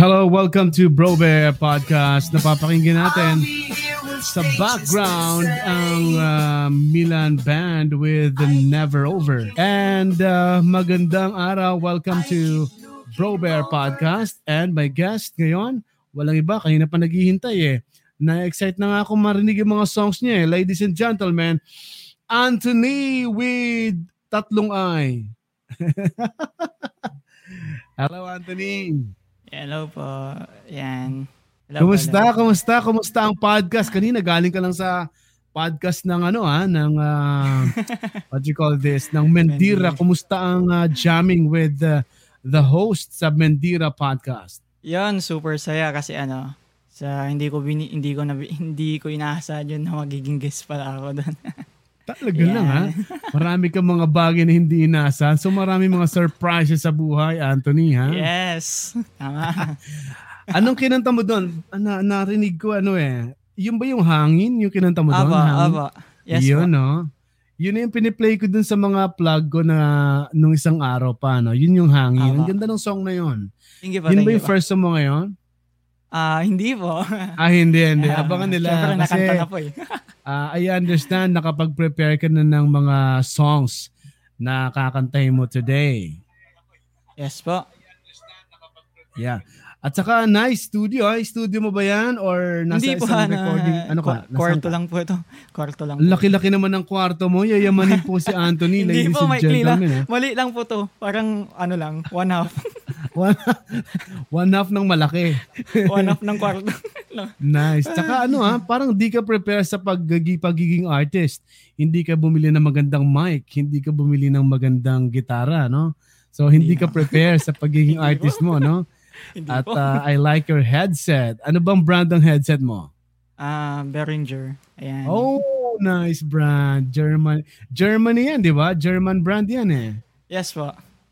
Hello, welcome to Bro Bear Podcast. Napapakinggan natin sa background ang uh, Milan Band with the Never Over. And uh, magandang araw. Welcome to Bro Bear Podcast. And my guest ngayon, walang iba, kanina pa naghihintay eh. Na-excite na nga ako marinig yung mga songs niya eh. Ladies and gentlemen, Anthony with tatlong ay. Hello, Anthony. Hello po. Yan. Hello, Kumusta? hello. Kumusta? Kumusta ang podcast? Kanina galing ka lang sa podcast ng ano ah, ng uh, what you call this, ng Mendira. Kumusta ang uh, jamming with uh, the host sa Mendira podcast? Yun, super saya kasi ano, sa hindi ko bini, hindi ko na hindi ko inaasahan yun na magiging guest pala ako doon. Talaga lang ha. Marami kang mga bagay na hindi inasahan. So marami mga surprises sa buhay, Anthony ha. yes. Tama. Anong kinanta mo doon? Na, narinig ko ano eh. Yun ba yung hangin? Yung kinanta mo doon? aba, Hangin? aba. Yes Yun, po. no? Yun yung piniplay ko dun sa mga plug ko na nung isang araw pa, no? Yun yung hangin. Ang Tama. ganda ng song na yun. Thank you po, Yun ba you yung po. first song mo ngayon? Ah, hindi po. Ah, hindi, hindi. Abangan nila. Siyempre, Kasi nakanta na po eh. ah, I understand nakapag-prepare ka na ng mga songs na kakantahin mo today. Yes po. Yeah. At saka, nice studio. Ay, studio mo ba yan? Or nasa hindi po. isang ano, recording? Ano ka? Kwarto lang po ito. Kwarto lang. Laki-laki naman ng kwarto mo. Yayamanin po si Anthony, Hindi po, maikli lang. eh. Mali lang po to. Parang ano lang, one half. One, one half ng malaki. one half ng kwarto. Nice. Tsaka ano ha, parang di ka prepare sa paggi, pagiging artist. Hindi ka bumili ng magandang mic, hindi ka bumili ng magandang gitara, no? So hindi ka prepare sa pagiging artist mo, no? At uh, I like your headset. Ano bang brand ng headset mo? Ah, Behringer. Ayan. Oh, nice brand. German. Germany yan, di ba? German brand yan eh. Yes po.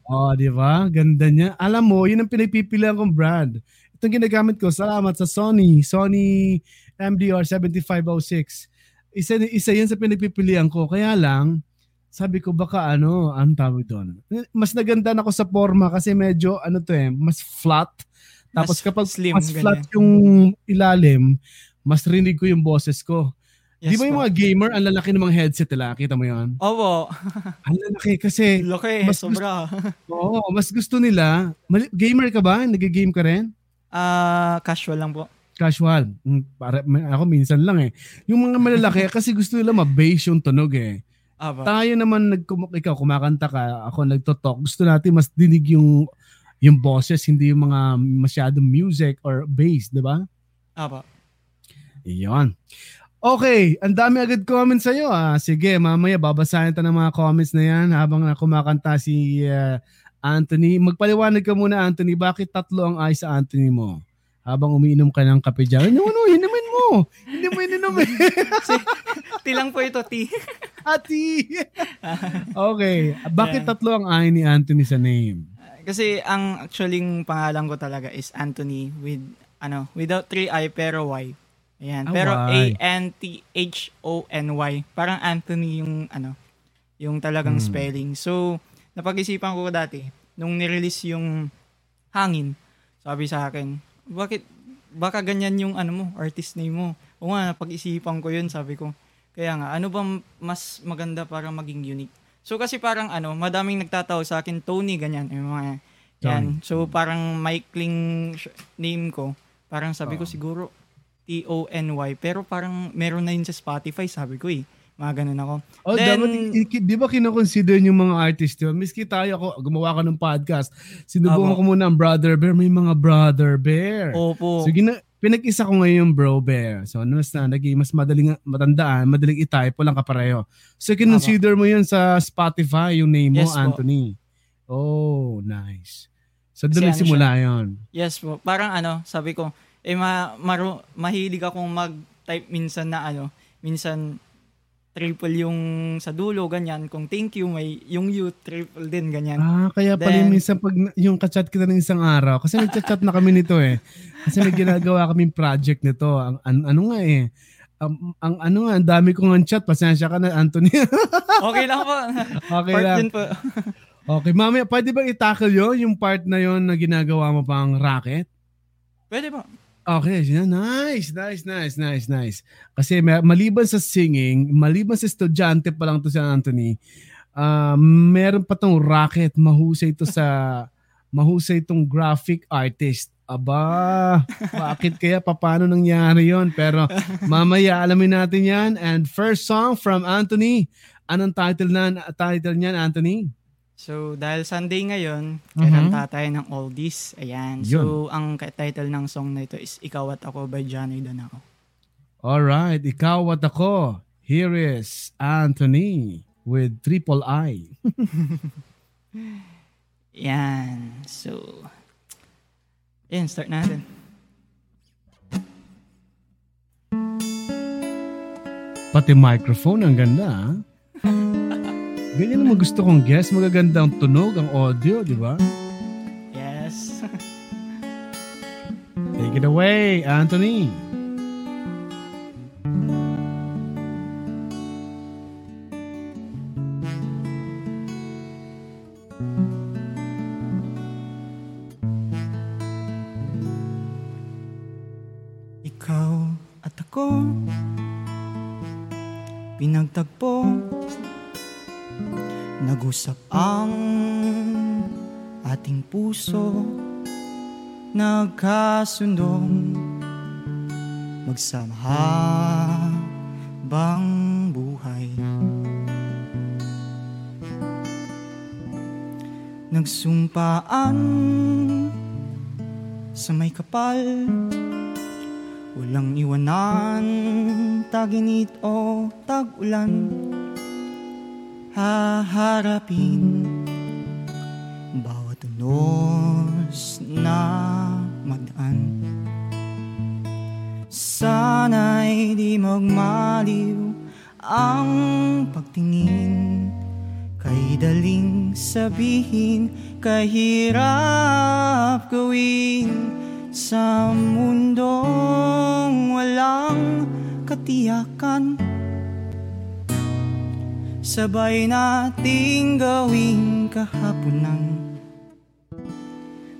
Oh, di ba? Ganda niya. Alam mo, yun ang pinagpipilian kong brand. Itong ginagamit ko, salamat sa Sony. Sony MDR 7506. Isa, isa yan sa pinagpipilian ko. Kaya lang, sabi ko baka ano, ang tawag doon. Mas nagandahan ako sa forma kasi medyo ano to eh, mas flat. Tapos Mas kapag slim, mas ganyan. flat yung ilalim, mas rinig ko yung boses ko. Yes Di ba yung mga gamer, ang lalaki ng mga headset nila? Kita mo yon? Opo. Ang lalaki kasi Laki, mas sobra. Oo, mas gusto nila. Gamer ka ba? Nag-game ka rin? Ah, casual lang po. Casual. Mm, Para, ako minsan lang eh. Yung mga malalaki kasi gusto nila ma-bass yung tunog eh. Aba. Tayo naman nagkum- ikaw kumakanta ka, ako nagtotalk. Gusto natin mas dinig yung yung boses, hindi yung mga masyadong music or bass, di ba? Aba. Iyon. Okay, ang dami agad comments sa'yo. Ah. Sige, mamaya babasahin tayo ng mga comments na yan habang kumakanta si ah, Anthony. Magpaliwanag ka muna, Anthony, bakit tatlo ang ay sa Anthony mo? Habang umiinom ka ng kape dyan. Ano, ano, inumin mo. Hindi mo inumin. Ti lang po ito, ti. Ati. okay, bakit Yeah. tatlo ang ay ni Anthony sa name? Kasi ang actually pangalan ko talaga is Anthony with ano, without three I pero Y. Ayan. Ah, pero Y. A N T H O N Y. Parang Anthony yung ano, yung talagang Hmm. spelling. So, napag-isipan ko dati nung nirelease yung Hangin. Sabi sa akin, bakit baka ganyan yung ano mo, artist name mo. O nga, napag-isipan ko yun, sabi ko. Kaya nga, ano ba mas maganda para maging unique? So kasi parang ano, madaming nagtataw sa akin, Tony, ganyan. Yung mga, yan. So parang sh- name ko. Parang sabi ko siguro T-O-N-Y. Pero parang meron na yun sa Spotify, sabi ko eh. Mga ganun ako. Oh, Then- dapat, di ba kinoconsider yung mga artist yun? Miski tayo ako, gumawa ka ng podcast. Sinubukan ko muna ang Brother Bear. May mga Brother Bear. Opo. So, gina- pinag-isa ko ngayon yung Bro Bear. So, ano mas na, naging mas madaling matandaan, madaling i-type, walang kapareho. So, kinonsider mo yun sa Spotify, yung name mo, Yes po. Anthony. Oh, nice. So, doon Kasi ano nagsimula yun. Yes po. Parang ano, sabi ko, eh ma, maru, mahilig akong mag-type minsan na ano, minsan triple yung sa dulo, ganyan. Kung thank you, may yung you, triple din, ganyan. Ah, kaya pala Then- minsan pag yung kachat kita ng isang araw, kasi nagchat-chat na kami nito eh. Kasi may ginagawa kaming project nito. Ang, an- ano nga eh, ang, ang ano nga, ang dami kong chat. Pasensya ka na, Anthony. Okay lang po. okay Part lang. po. Okay, mamaya, pwede bang i-tackle yun, yung part na yon na ginagawa mo pang racket? Pwede ba? Okay, nice, nice, nice, nice, nice. Kasi maliban sa singing, maliban sa estudyante pa lang to si Anthony, uh, meron pa tong racket, mahusay to sa, mahusay tong graphic artist. Aba, bakit kaya paano nangyari yon? Pero mamaya alamin natin yan. And first song from Anthony. Anong title na title niyan, Anthony? So, dahil Sunday ngayon, mm-hmm. tayo ng oldies. Ayan. Yun. So, ang title ng song na ito is Ikaw at Ako by Johnny Danao. Alright, Ikaw at Ako. Here is Anthony with triple I. Yan. So, yan, start natin. Pati microphone, ang ganda. Ganyan naman gusto kong guess. Magagandang tunog ang audio, di ba? Yes. Take it away, Anthony. Puso Nagkasundong Magsama bang buhay. Nagsumpaan sa may kapal Walang iwanan, taginit o tag-ulan Haharapin unos na magdaan Sana'y di magmaliw ang pagtingin. Kay daling sabihin, kahirap gawin. Sa mundong walang katiyakan Sabay nating gawing kahapon ng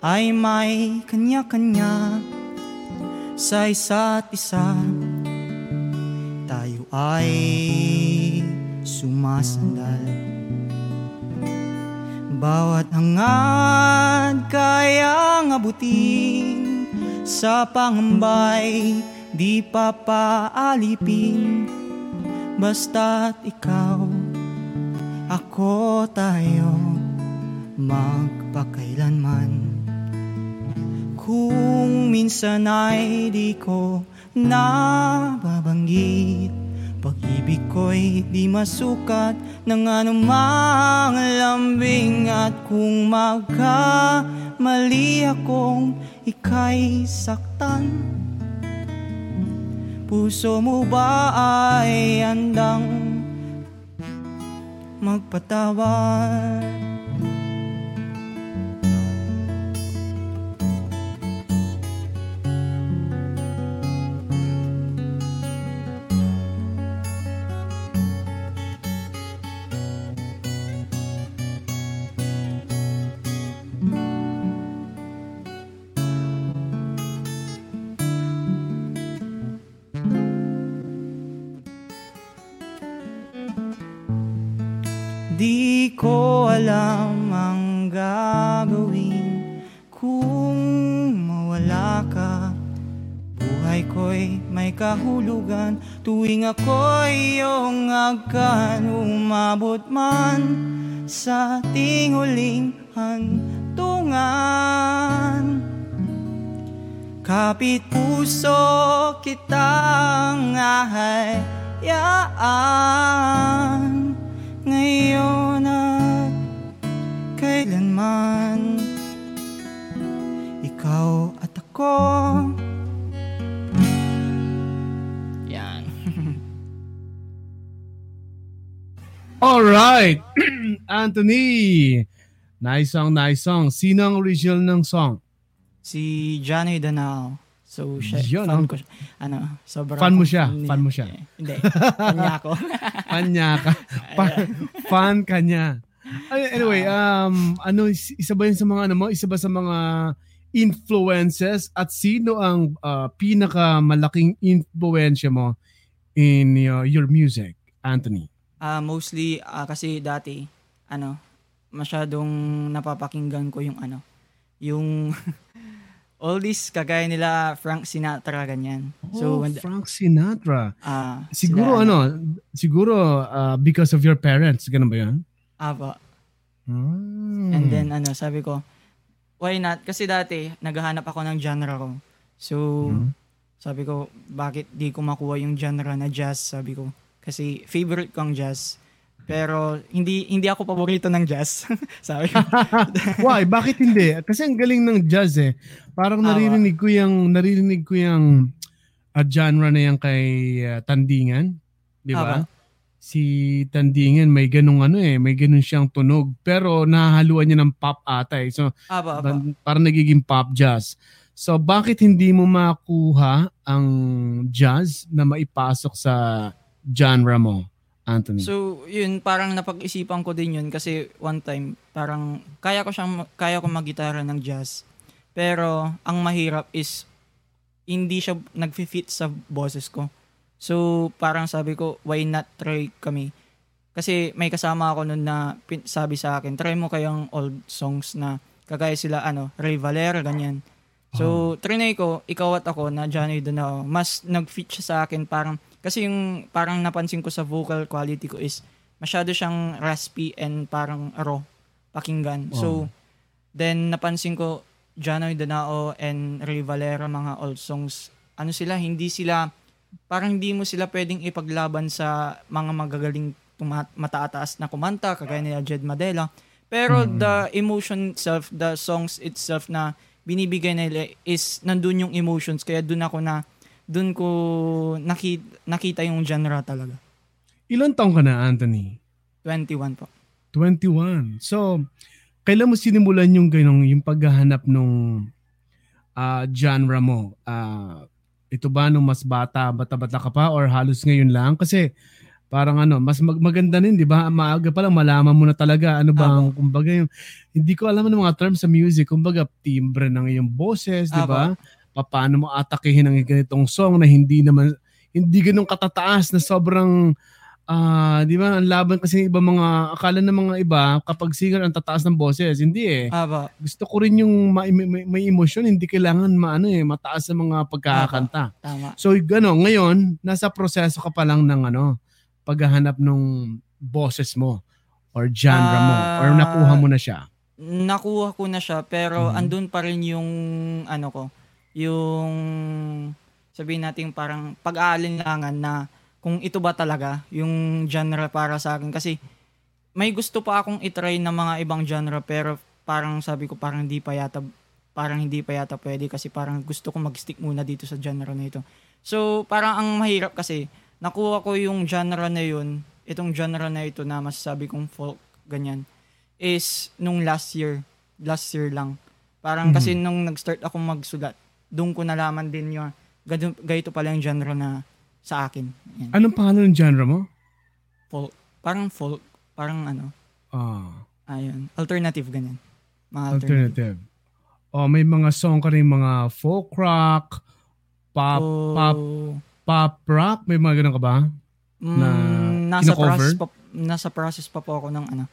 ay may kanya-kanya Sa isa't isa. Tayo ay sumasandal. Bawat hangad kayang abutin Sa pangambay di papaalipin Basta't ikaw ako tayo magpakailanman Kung minsan ay di ko nababanggit Pag-ibig ko'y di masukat ng anumang lambing. At kung magkamali akong ika'y saktan Puso mo ba ay andang magpatawad ka. Buhay ko'y may kahulugan. Tuwing ako'y iyong agkan Umabot man sa ating huling hantungan. Kapit puso kitang ahayaan. Ngayon at kailanman Ikaw ko Yan. Alright! Anthony! Nice song, nice song. Sino ang original ng song? Si Johnny Danao. So, siya, Yun, fan ko siya. Ano, sobrang... Fan mo siya, fan, fan mo siya. Hindi, fan niya ako. fan niya ka. Fan, fan ka. Anyway, ah. um, ano, isa ba yun sa mga ano mo? Isa ba sa mga influences at sino ang uh, pinakamalaking influensya mo in uh, your music, Anthony? Ah, mostly, ah, kasi dati, ano, masyadong napapakinggan ko yung ano, yung oldies kagaya nila Frank Sinatra, ganyan. So, So, and- Frank Sinatra. ah, Siguro sila, ano, siguro uh, because of your parents, ganun ba yan? Aba. Hmm. And then, ano, sabi ko, why not? Kasi dati, naghahanap ako ng genre ko. So, Hmm. sabi ko, bakit di ko makuha yung genre na jazz? Sabi ko, kasi favorite ko ang jazz. Pero hindi hindi ako paborito ng jazz. sabi ko. Why? Bakit hindi? Kasi ang galing ng jazz eh. Parang naririnig ko yung naririnig ko yung uh, genre na yan kay uh, Tandingan. Di ba? Tama. Si Tandingan may ganung ano eh, may ganun siyang tunog. Pero nahahaluan niya ng pop ata eh. So Aba, aba. parang nagiging pop jazz. So bakit hindi mo makuha ang jazz na maipasok sa genre mo, Anthony? So, yun, parang napag-isipan ko din yun kasi one time, parang kaya ko siyang, kaya ko mag-gitara ng jazz. Pero, ang mahirap is, hindi siya nag-fit sa boses ko. So, parang sabi ko, why not try kami? Kasi may kasama ako nun na sabi sa akin, try mo kayang old songs na kagaya sila, ano, Ray Valera, ganyan. So, trinay ko, ikaw at ako na Johnny Donao, mas nag-fit siya sa akin parang, kasi yung parang napansin ko sa vocal quality ko is masyado siyang raspy and parang raw pakinggan. So, then napansin ko Johnny Donao and Ray Valera mga old songs, ano sila, hindi sila, parang hindi mo sila pwedeng ipaglaban sa mga magagaling tuma- mataataas na kumanta, kagaya nila Jed Madela. Pero the emotion itself, the songs itself na binibigay nila is nandun yung emotions kaya dun ako na dun ko nakita, nakita yung genre talaga. Ilan taong ka na, Anthony? 21 po. 21. So, kailan mo sinimulan yung ganong yung paghahanap nung ah, genre mo? Ah, ito ba nung mas bata, bata-bata ka pa or halos ngayon lang? Kasi parang ano, mas mag- maganda din, di ba? Maaga pa lang malaman mo na talaga ano ba ang, kumbaga yung, hindi ko alam ng mga terms sa music, kumbaga timbre ng iyong boses, di ba? Paano mo atakihin ang ganitong song na hindi naman, hindi ganun katataas na sobrang Ah, di ba? Ang laban kasi ng iba mga akala ng mga iba kapag singer ang tataas ng boses. Hindi eh. Aba, Gusto ko rin yung may, may, may emosyon, hindi kailangan maano eh, mataas sa mga pagkakanta. tama. So gano, ngayon nasa proseso ka pa lang ng ano, paghahanap ng boses mo or genre mo or Ah, nakuha mo na siya. Nakuha ko na siya pero Mhm. andun pa rin yung ano ko, yung sabihin natin parang pag-aalinlangan na kung ito ba talaga yung genre para sa akin kasi may gusto pa akong itry na mga ibang genre pero parang sabi ko parang hindi pa yata parang hindi pa yata pwede kasi parang gusto ko mag-stick muna dito sa genre na ito. So parang ang mahirap kasi nakuha ko yung genre na yun, itong genre na ito na masasabi kong folk ganyan is nung last year, last year lang. Parang Mhm. kasi nung nag-start ako magsulat, doon ko nalaman din ganito, ganito pala yung genre na sa akin. Yan. Anong pangalan ng genre mo? Folk. Parang folk. Parang ano. Ah, Ayun. Alternative ganyan. Mga alternative. alternative. Oh, may mga song ka rin mga folk rock, pop, Oh, pop, pop rock, may mga ganun ka ba? mm, na nasa kino-cover? process pa nasa process pa po ako ng ano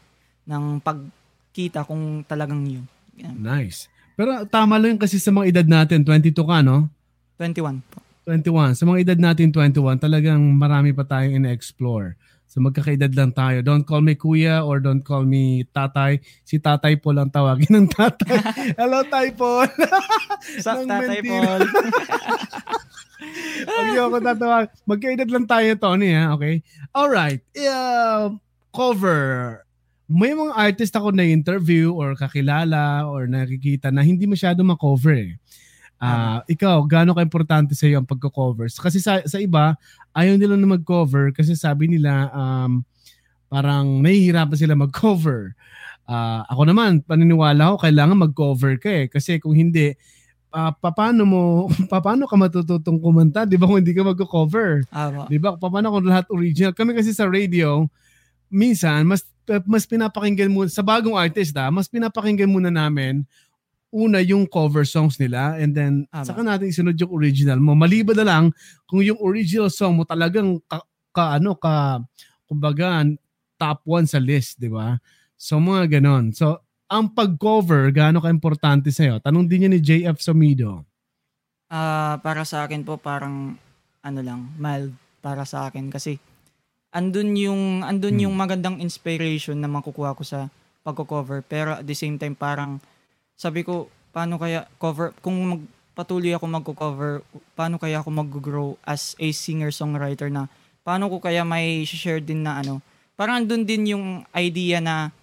ng pagkita kung talagang yun. Yan. Nice. Pero tama lang kasi sa mga edad natin, 22 ka, no? 21 po. 21. Sa mga edad natin, 21, talagang marami pa tayong in-explore. So magkakaedad lang tayo. Don't call me kuya or don't call me tatay. Si tatay po lang tawagin ng tatay. Hello, tay Paul. Sa Tatay. Paul. Niyo ako tatawag. Magkaedad lang tayo, Tony, ha? Okay? Alright. Uh, cover. May mga artist ako na interview or kakilala or nakikita na hindi masyado makover eh. Ah, ikaw, gaano ka-importante sa iyo ang pagko-cover? Kasi sa, sa iba, ayaw nila na mag-cover kasi sabi nila um, parang nahihirapan sila mag-cover. Uh, ako naman, paniniwala ko, kailangan mag-cover ka eh. Kasi kung hindi, uh, paano mo, paano ka matututong kumanta, di ba kung hindi ka mag-cover? Ah, di ba? Paano kung lahat original? Kami kasi sa radio, minsan, mas mas pinapakinggan mo sa bagong artist ah, mas pinapakinggan muna namin una yung cover songs nila and then Ama. saka natin isunod yung original mo. Maliban na lang kung yung original song mo talagang ka, ka ano ka kumbaga top 1 sa list, di ba? So mga ganon. So ang pag-cover, gaano ka-importante sa'yo? Tanong din niya ni JF Somido. Ah, uh, para sa akin po parang ano lang, mild para sa akin kasi andun yung andun hmm. yung magandang inspiration na makukuha ko sa pagko-cover pero at the same time parang sabi ko paano kaya cover kung magpatuloy ako magko-cover paano kaya ako mag-grow as a singer-songwriter na paano ko kaya may share din na ano parang andun din yung idea na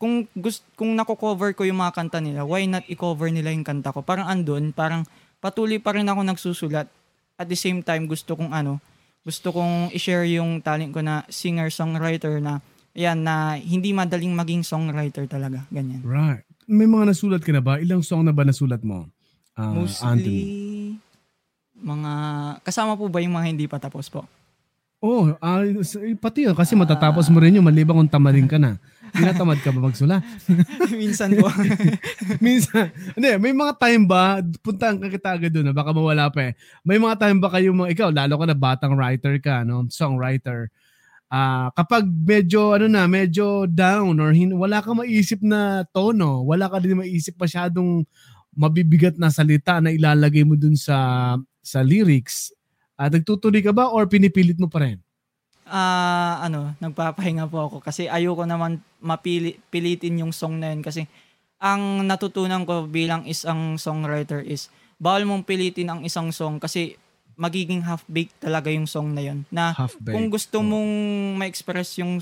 kung gusto kung nako-cover ko yung mga kanta nila, why not i-cover nila yung kanta ko? Parang andun, parang patuloy pa rin ako nagsusulat. At the same time, gusto kong ano, gusto kong i-share yung talent ko na singer-songwriter na yan na hindi madaling maging songwriter talaga. Ganyan. Right. May mga nasulat ka na ba? Ilang song na ba nasulat mo? Uh, Mostly, Anthony? mga, kasama po ba yung mga hindi pa tapos po? Oh, uh, pati yun, kasi matatapos mo rin yung maliban kung tamarin ka na. Tinatamad ka ba magsula? Minsan po. Minsan. Hindi, may mga time ba, puntaan ka kita agad doon, baka mawala pa eh. May mga time ba kayo, mga, ikaw, lalo ka na batang writer ka, no? songwriter, uh, kapag medyo, ano na, medyo down or hin- wala ka maisip na tono, wala ka din maisip masyadong mabibigat na salita na ilalagay mo dun sa sa lyrics, Uh, nagtutuloy ka ba or pinipilit mo pa rin? Ah, uh, ano, nagpapahinga po ako kasi ayoko naman mapili pilitin yung song na yun kasi ang natutunan ko bilang isang songwriter is bawal mong pilitin ang isang song kasi magiging half-baked talaga yung song na yun. Na half-baked. kung gusto mong ma-express yung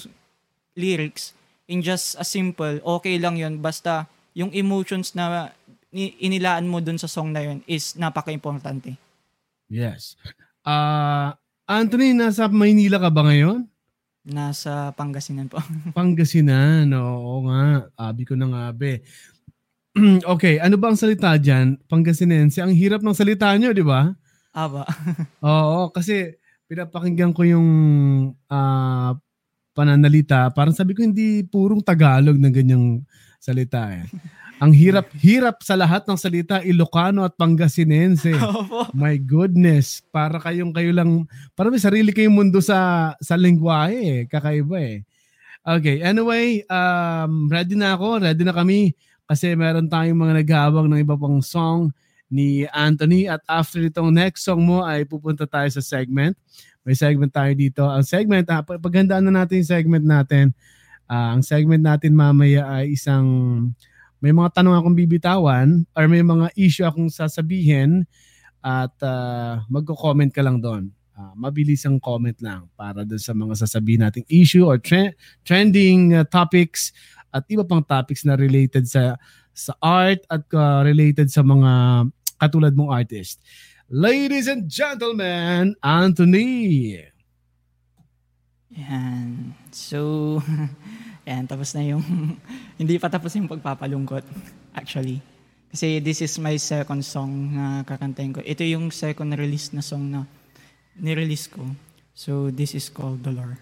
lyrics in just a simple, okay lang yun. Basta yung emotions na inilaan mo dun sa song na yun is napaka-importante. Yes. Uh, Anthony, nasa Maynila ka ba ngayon? Nasa Pangasinan po. Pangasinan, oo nga. Abi ko na nga, be. okay, ano ba ang salita dyan? Pangasinense. Ang hirap ng salita nyo, di ba? Aba. oo, kasi pinapakinggan ko yung uh, pananalita. Parang sabi ko, hindi purong Tagalog ng ganyang salita eh. Ang hirap-hirap sa lahat ng salita, Ilocano at Pangasinense. My goodness, para kayong kayo lang, para may sarili kayong mundo sa sa lengguwahe eh. Kakaiba eh. Okay, anyway, um, ready na ako, ready na kami kasi meron tayong mga naghahawak ng iba pang song ni Anthony at after itong next song mo ay pupunta tayo sa segment. May segment tayo dito. Ang segment, ah, paghandaan na natin yung segment natin. Uh, ang segment natin mamaya ay isang may mga tanong akong bibitawan or may mga issue akong sasabihin at uh, magko-comment ka lang doon. Uh, mabilis ang comment lang para doon sa mga sasabihin nating issue or tre- trending uh, topics at iba pang topics na related sa sa art at uh, related sa mga katulad mong artist. Ladies and gentlemen, Anthony. Yan. So, Ayan, tapos na yung, hindi pa tapos yung pagpapalungkot, actually. Kasi this is my second song na kakantahin ko. Ito yung second release na song na nirelease ko. So, this is called Dolor.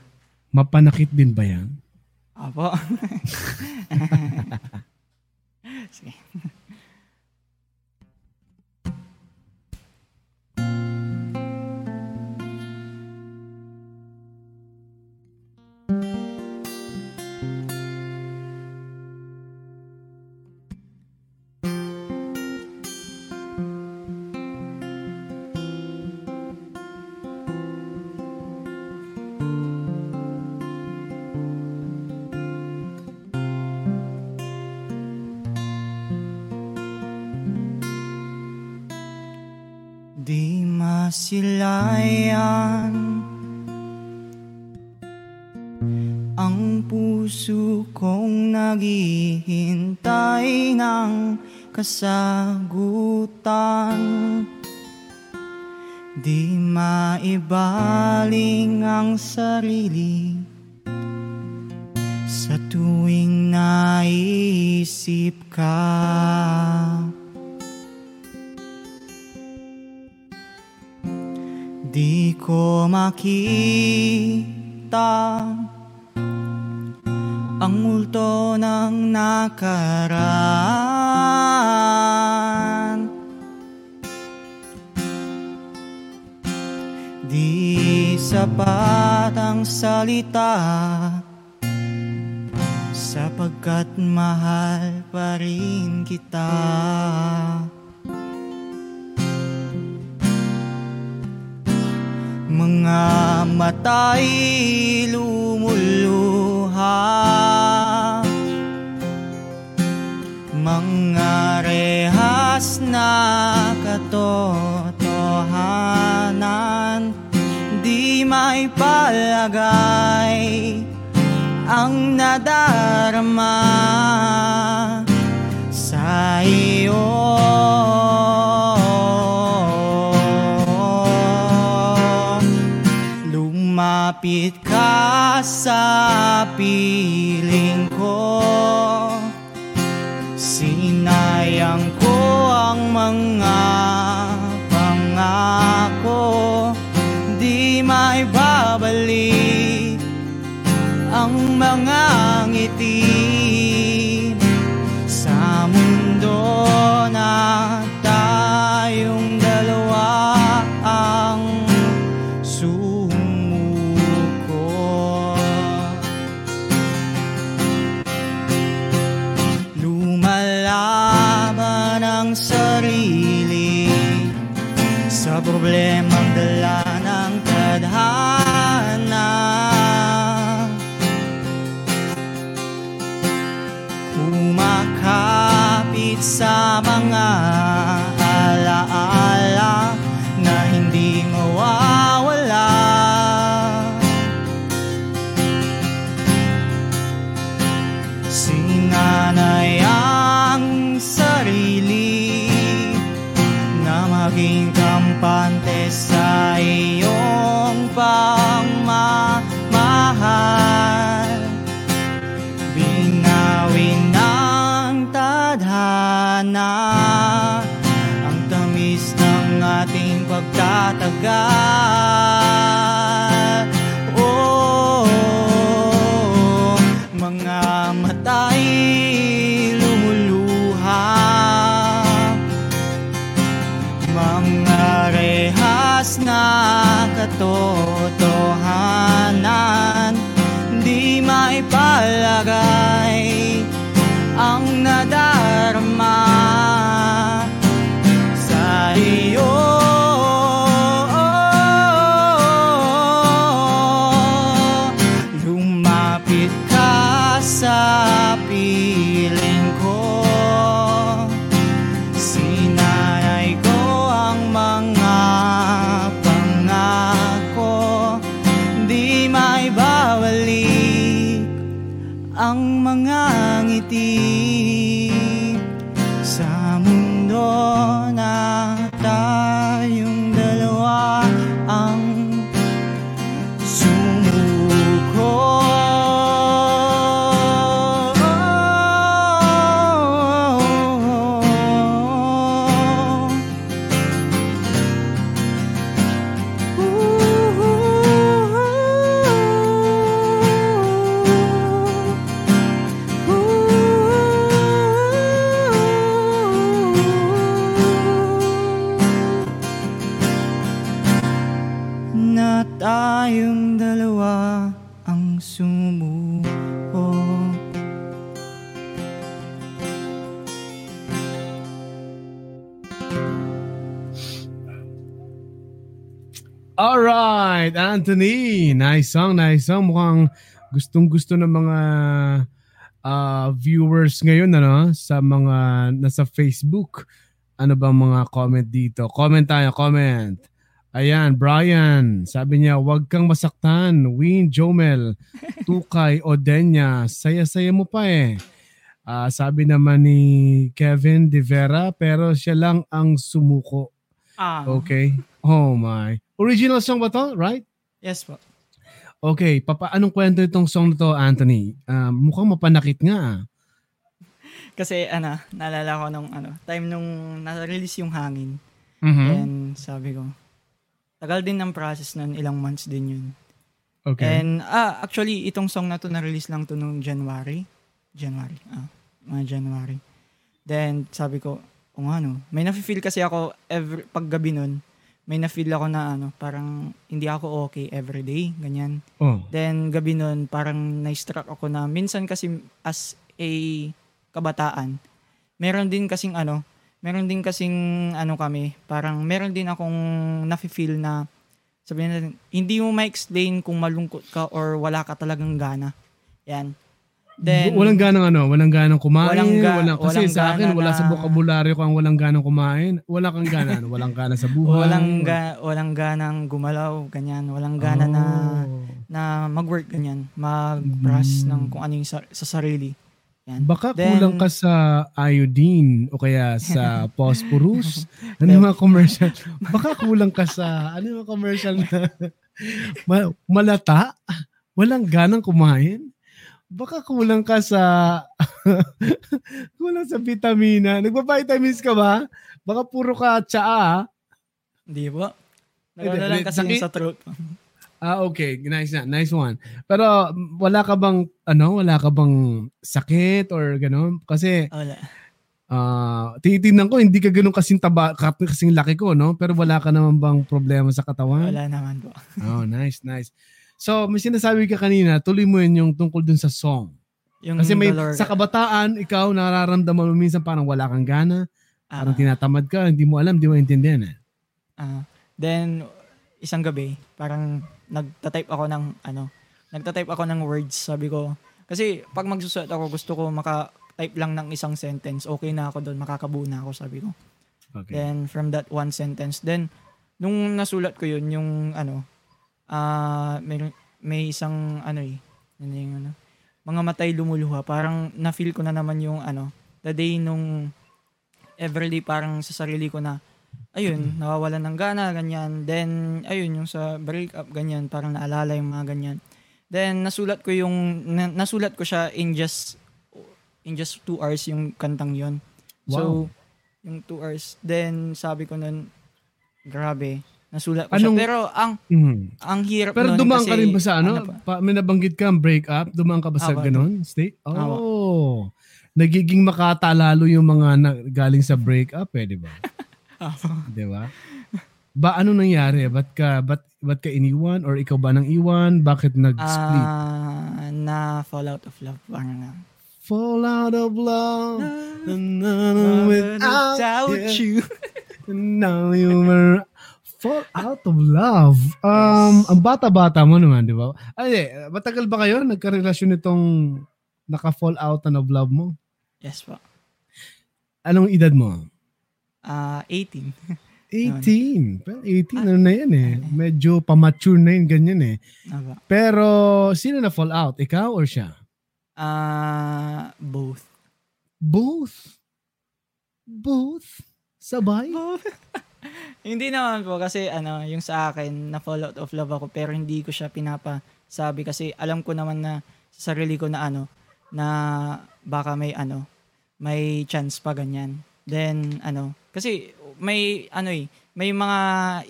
Mapanakit din ba yan? Apo. Sige. Masilayan Ang puso kong naghihintay ng kasagutan Di maibaling ang sarili tuwing naisip ka. Ko makita ang multo ng nakaraan. Di sapat ang salita sapagkat mahal pa rin kita. Mga matay lumuluha Mga rehas na katotohanan Di may palagay ang nadarama sa iyo. Lumapit ka sa piling ko. Sinayang ko ang mga mga ngiti Sa mundo na tayong Anthony. Nice song, nice song. Mukhang gustong-gusto ng mga ah, viewers ngayon ano sa mga nasa Facebook. Ano bang mga comment dito? Comment tayo, comment. Ayan, Brian, sabi niya, huwag kang masaktan. Win Jomel, Tukay, Odenya, saya-saya mo pa eh. Ah, sabi naman ni Kevin De Vera, pero siya lang ang sumuko. Ah, Okay. Oh my. Original song ba to? Right? Yes po. Okay, papa, anong kwento itong song na to, Anthony? Ah, mukhang mapanakit nga. ah. Kasi ano, naalala ko nung ano, time nung na-release yung hangin. Mhm. And sabi ko, tagal din ng process nun, ilang months din yun. Okay. And ah, actually, itong song na to na-release lang to nung January. January, ah, mga January. Then sabi ko, o nga no, may nafe-feel kasi ako every, pag gabi nun, may na-feel ako na ano, parang hindi ako okay everyday, ganyan. oh. Then gabi nun, parang na-struck ako na minsan kasi as a kabataan, meron din kasing ano, meron din kasing ano kami, parang meron din akong nafe-feel na sabihin natin, hindi mo ma-explain kung malungkot ka or wala ka talagang gana. Yan. Then, walang ganang ano, walang ganang kumain, Walang ga- walang, kasi walang sa akin wala sa na- bokabularyo ko ang walang ganang kumain. Wala kang gana, ano, walang gana sa buhay. walang, ga, walang ganang gumalaw, ganyan. Walang gana na Oh. na mag-work, ganyan. Mag-process Mm. ng kung ano yung sa, sa sarili. Yan. Baka Then- kulang ka sa iodine o kaya sa phosphorus. ano yung mga commercial? Baka kulang ka sa ano yung mga commercial na ma- malata? Walang ganang kumain? Baka kulang ka sa kulang sa vitamina. Nagpa-vitamins ka ba? Baka puro ka tsaa. Hindi, Nagano lang hindi. kasi sa throat. Ah, okay. Nice na. Nice one. Pero wala ka bang, ano, wala ka bang sakit or gano'n? Kasi Wala. Ah, tinitingnan ko hindi ka ganoon kasing taba, ka- kasing laki ko, no? Pero wala ka naman bang problema sa katawan? Wala naman po. Oh, nice, nice. So, may sinasabi ka kanina, tuloy mo yun yung tungkol dun sa song. Yung Kasi may dolor, sa kabataan, ikaw nararamdaman mo minsan parang wala kang gana, ah, parang tinatamad ka, hindi mo alam, hindi mo intindihan. Eh. ah. then, isang gabi, parang nagtatype ako ng, ano, nagtatype ako ng words, sabi ko. Kasi, pag magsusulat ako, gusto ko maka-type lang ng isang sentence, okay na ako doon, makakabuo na ako, sabi ko. Okay. Then, from that one sentence, then, nung nasulat ko yun, yung, ano, ah, may, may isang, ano eh, ano yung, ano, mga matay lumuluha, parang na-feel ko na naman yung, ano, the day nung, everyday parang sa sarili ko na, ayun, nawawalan ng gana, ganyan. Then, ayun, yung sa breakup, ganyan, parang naalala yung mga ganyan. Then, nasulat ko yung, na- nasulat ko siya in just, in just two hours yung kantang yon So, yung two hours. Then, sabi ko nun, grabe, nasulat ko Anong- siya. Pero, ang, Mhm. ang hirap Pero nun dumaan kasi, ka rin ba sa ano? pa? pa, may nabanggit ka, break up? Dumaan ka ba sa Awa. ganun state? Awa. Oh. Nagiging makatalalo yung mga na, galing sa break up eh, di ba? Di ba? Ba ano nangyari? Ba't ka, ba't, ba't ka iniwan? Or ikaw ba nang iwan? Bakit nag-split? Ah, na fall out of love. Parang na. Fall out of love. Ah, and now without Without you. you. And now you were fall out of love. Um, ang bata-bata mo naman, di ba? Ay, eh, matagal ba kayo nagkarelasyon nitong naka-fall out na of love mo? Yes po. Anong edad mo? Ah, 18. 18. Pero 18, ano na yan eh. Medyo pamature na yun, ganyan eh. Aba. Pero, sino na fall out? Ikaw or siya? Ah, both. Both. Both. Sabay. hindi naman po kasi ano, yung sa akin, na fall out of love ako pero hindi ko siya pinapasabi kasi alam ko naman na sa sarili ko na ano, na baka may ano, may chance pa ganyan. Then ano, kasi may ano eh, may mga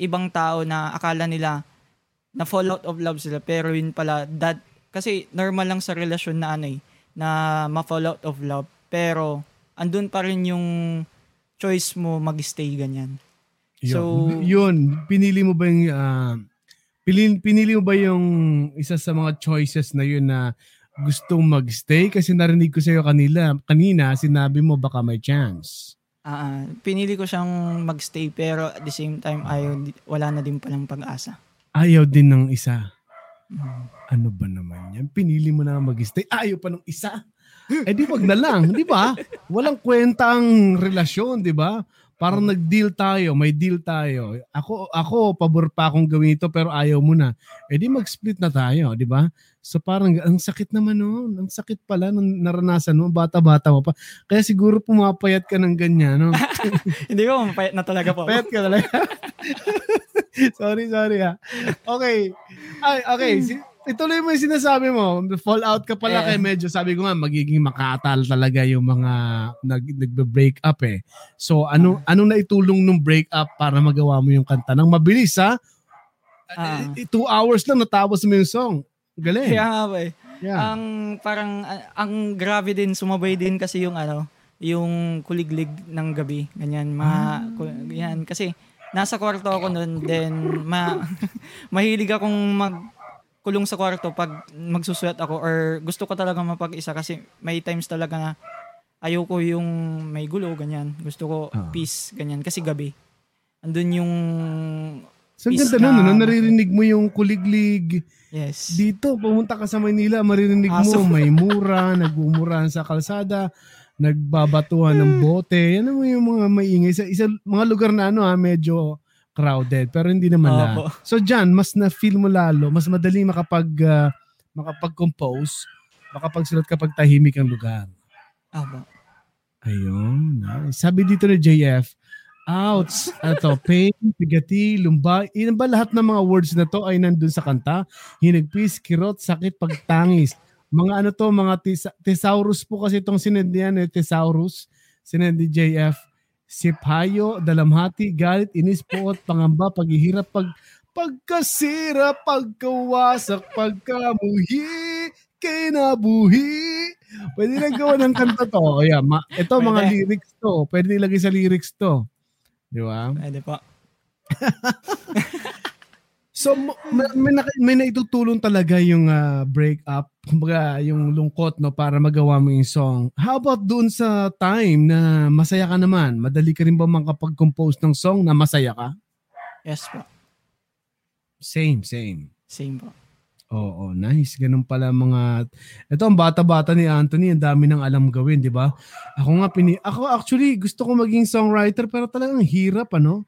ibang tao na akala nila na fall out of love sila pero yun pala that kasi normal lang sa relasyon na ano eh, na ma-fall out of love pero andun pa rin yung choice mo mag-stay ganyan. Yun. So- yun, pinili mo ba yung ah, pinili, pinili mo ba yung isa sa mga choices na yun na gustong magstay kasi narinig ko sa iyo kanila kanina sinabi mo baka may chance. Ah, ah, pinili ko siyang magstay pero at the same time ayaw wala na din palang pag-asa. Ayaw din ng isa. Ano ba naman yan? Pinili mo na magstay. Ayaw pa ng isa. Eh di wag na lang, di ba? Walang kwentang relasyon, di ba? Parang nag-deal tayo, may deal tayo. Ako ako pabor pa akong gawin ito pero ayaw mo na. Eh di mag-split na tayo, di ba? So parang ang sakit naman noon. Ang sakit pala nung naranasan mo, bata-bata mo pa. Kaya siguro pumapayat ka ng ganyan, no? Hindi ko mapayat na talaga po. Payat ka talaga. sorry, sorry ha. Okay. Ay, okay. Si- ituloy mo yung sinasabi mo. Fallout ka pala Eh. kay medyo sabi ko nga magiging makatal talaga yung mga nag nagbe-break up eh. So ano anong naitulong nung break up para magawa mo yung kanta nang mabilis ha? Ah. Eh, Two hours lang natapos mo yung song. Galing. Kaya nga ba eh. Yeah. Ang parang ang grabe din sumabay din kasi yung ano, yung kuliglig ng gabi, ganyan, mga ku- yan kasi nasa kwarto ako noon then ma mahilig akong mag kulong sa kwarto pag magsusweat ako or gusto ko talaga mapag-isa kasi may times talaga na ayoko yung may gulo, ganyan. Gusto ko Ah. peace, ganyan. Kasi gabi. Andun yung, So ang ganda nun, na- no? naririnig mo yung kuliglig. yes. Dito, pumunta ka sa Manila, maririnig mo, Aso. may mura, nagmumurahan sa kalsada, nagbabatuhan ng bote. Yan mo yung mga maingay. Isa, isa, mga lugar na ano ha, medyo crowded, pero hindi naman Opo. lahat. So dyan, mas na-feel mo lalo, mas madali makapag, ah, makapag-compose, makapagsulat kapag tahimik ang lugar. Aba. Ayun. Sabi dito ni JF, outs, ato, pain, pigati, lumba, yun ba lahat ng mga words na to ay nandun sa kanta? Hinagpis, kirot, sakit, pagtangis. Mga ano to, mga tis- thesaurus po kasi itong sinend niyan, eh, thesaurus. Sinend ni JF. Sipayo, dalamhati, galit, inis, puot, pangamba, paghihirap, pag pagkasira, pagkawasak, pagkamuhi, kinabuhi. Pwede na gawa ng kanta to. O yan, ma- ito mga Pwede. lyrics to. Pwede ilagay sa lyrics to. Di ba? Pwede po. So, may, may, may naitutulong talaga yung ah, breakup, kumbaga yung lungkot no, para magawa mo yung song. How about doon sa time na masaya ka naman? Madali ka rin ba makapag-compose ng song na masaya ka? Yes po. Same, same. Same po. Oo, nice. Ganun pala mga... Ito ang bata-bata ni Anthony, ang dami ng alam gawin, di ba? Ako nga, pini... Ako actually, gusto ko maging songwriter, pero talagang hirap, ano?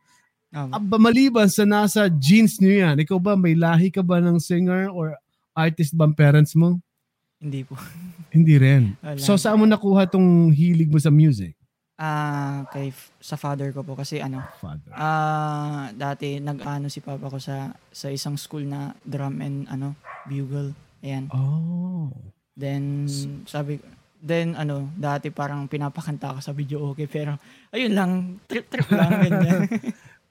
Aba. Aba, maliban sa nasa genes niyo yan, ikaw ba, may lahi ka ba ng singer or artist bang parents mo? Hindi po. Hindi rin. Wala. So, saan mo nakuha tong hilig mo sa music? Ah, kay sa father ko po kasi ano, Father. ah dati nag-ano si papa ko sa sa isang school na drum and ano, bugle. Ayan. Oh. Then sabi then ano, dati parang pinapakanta ako sa video okay pero ayun lang, trip trip lang ganyan.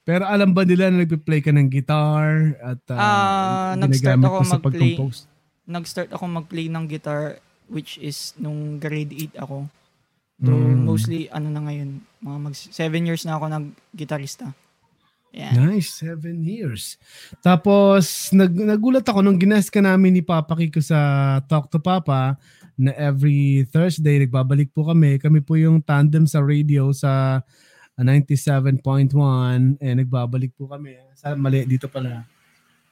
Pero alam ba nila na nagpe-play ka ng guitar at uh, Ah, nag-start ako mag-play. pag-compose? Nag-start ako mag-play ng guitar which is nung grade 8 ako. Though Mm. mostly ano na ngayon, mga mag 7 years na ako nag-gitarista. Yan. Nice, seven years. Tapos, nag, nagulat ako nung ginest ka namin ni Papa Kiko sa Talk to Papa na every Thursday, nagbabalik po kami. Kami po yung tandem sa radio sa ah, 97.1 eh nagbabalik po kami. Sa mali dito pala.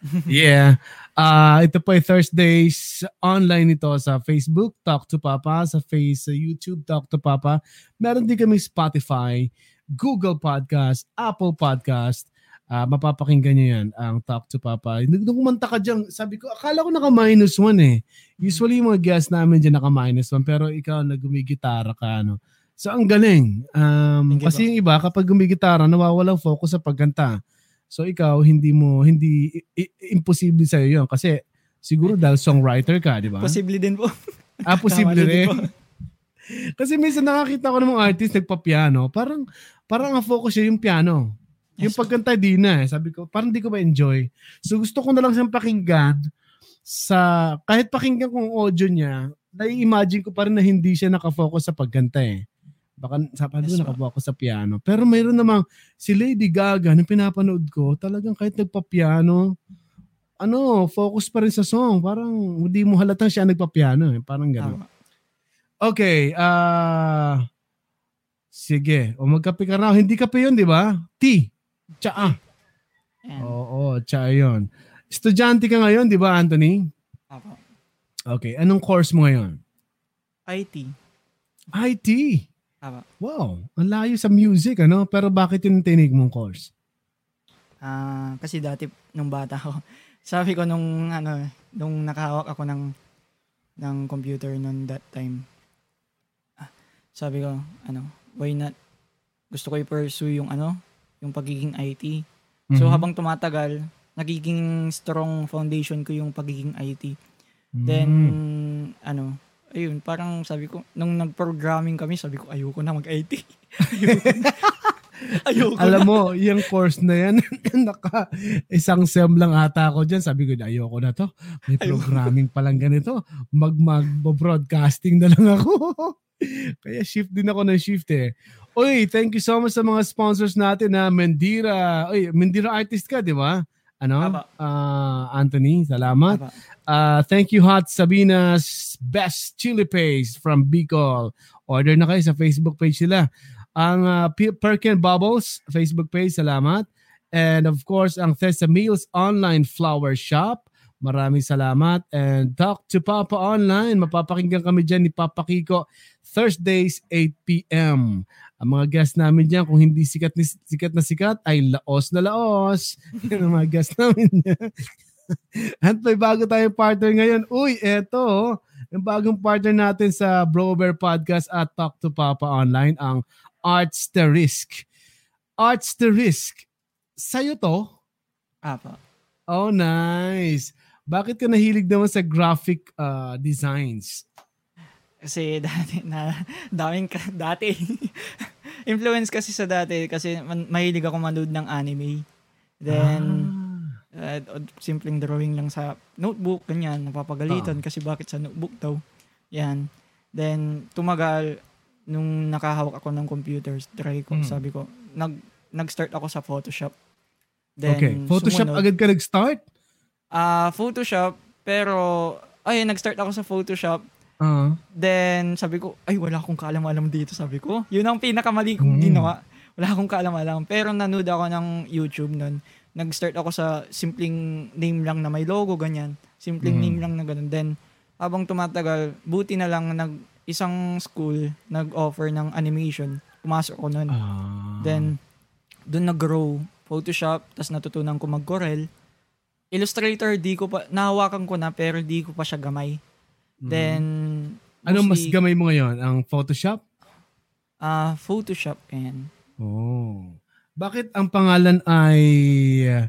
yeah. Ah, ito po ay Thursdays online ito sa Facebook Talk to Papa, sa face sa YouTube Talk to Papa. Meron din kami Spotify, Google Podcast, Apple Podcast. Ah, mapapakinggan niyo yan ang Talk to Papa. Nung kumanta ka dyan, sabi ko, akala ko naka minus one eh. Usually yung mga guests namin dyan naka minus one, pero ikaw na gumigitara ka, ano. So ang galing. Um, Thank kasi yung iba, kapag gumigitara, nawawalang focus sa pagkanta. So ikaw, hindi mo, hindi, i- i- imposible sa'yo yun. Kasi siguro dahil songwriter ka, di ba? Posible din po. Ah, posible rin. po. Kasi minsan nakakita ko ng mga artist nagpa-piano, parang parang ang focus siya yung piano. Yung Yes, pagkanta di na eh. Sabi ko, parang di ko ma-enjoy. So gusto ko na lang siyang pakinggan sa, kahit pakinggan ko ang audio niya, nai-imagine ko pa rin na hindi siya nakafocus sa pagkanta eh. Baka sabi ko Yes, po. nakafocus sa piano. Pero mayroon namang si Lady Gaga na pinapanood ko, talagang kahit nagpa-piano, ano, focus pa rin sa song. Parang hindi mo halatang siya nagpa-piano eh. Parang gano'n. Tama. Okay, ah sige. O magkape ka na. Hindi kape yun, di ba? Tea. Tsaa. Yan. Oo, tsaa yun. Estudyante ka ngayon, di ba, Anthony? Apo. Okay, anong course mo ngayon? IT. IT. Apo. Wow, ang layo sa music, ano? Pero bakit yung tinig mong course? Ah, kasi dati nung bata ako, sabi ko nung ano, nung nakahawak ako ng ng computer noon that time. ah, Sabi ko, ano, why not gusto ko i-pursue yung ano, yung pagiging IT. So Mhm. habang tumatagal, nagiging strong foundation ko yung pagiging IT. Then, Mm. ano, ayun, parang sabi ko, nung nag-programming kami, sabi ko, ayoko na mag-IT. ayoko na. ayoko Alam na. mo, yung course na yan, naka isang sem lang ata ako dyan. Sabi ko, ayoko na to. May programming palang ganito. Mag mag-broadcasting na lang ako. Kaya shift din ako ng shift eh. Uy, thank you so much sa mga sponsors natin na Mendira. Uy, Mendira artist ka, di ba? Ano? Ah, Anthony, salamat. Aba. Uh, thank you Hot Sabina's Best Chili Paste from Bicol. Order na kayo sa Facebook page nila. Ang uh, P- Perkin Bubbles Facebook page, salamat. And of course, ang Thesa Meals Online Flower Shop. Maraming salamat. And Talk to Papa Online. Mapapakinggan kami dyan ni Papa Kiko Thursdays 8pm. Ang mga guest namin dyan, kung hindi sikat, ni, sikat na sikat, ay laos na laos. Yan ang mga guest namin dyan. At may bago tayong partner ngayon. Uy, eto. oh. Yung bagong partner natin sa Brover Podcast at Talk to Papa Online, ang Arts the Risk. Arts the Risk. Sa'yo to? Apa. Oh, nice. Bakit ka nahilig naman sa graphic uh, designs? Kasi dati, na, daming, dati. Influence kasi sa dati, kasi mahilig ako manood ng anime. Then, uh, simpleng drawing lang sa notebook, ganyan, napapagalitan kasi bakit sa notebook daw. Yan. Then, tumagal, nung nakahawak ako ng computers, try ko, Mm. sabi ko, nag, nag-start ako sa Photoshop. Then, okay. Photoshop sumunod. agad ka nag-start? Ah, Photoshop, pero, ay, nag-start ako sa Photoshop, Ah. Then, sabi ko, ay, wala akong kaalam-alam dito, sabi ko. Yun ang pinakamali kong Mm. ginawa. Wala akong kaalam-alam. Pero nanood ako ng YouTube nun. Nag-start ako sa simpleng name lang na may logo, ganyan. Simpleng Mm. name lang na ganun. Then, habang tumatagal, buti na lang nag isang school nag-offer ng animation. Pumasok ko nun. Ah. Then, doon nag-grow. Photoshop, tas natutunan ko mag-Corel. Illustrator, di ko pa, nahawakan ko na, pero di ko pa siya gamay. Mhm. Then, ano mas gamay mo ngayon? Ang Photoshop? ah Photoshop and Oh. Bakit ang pangalan ay uh,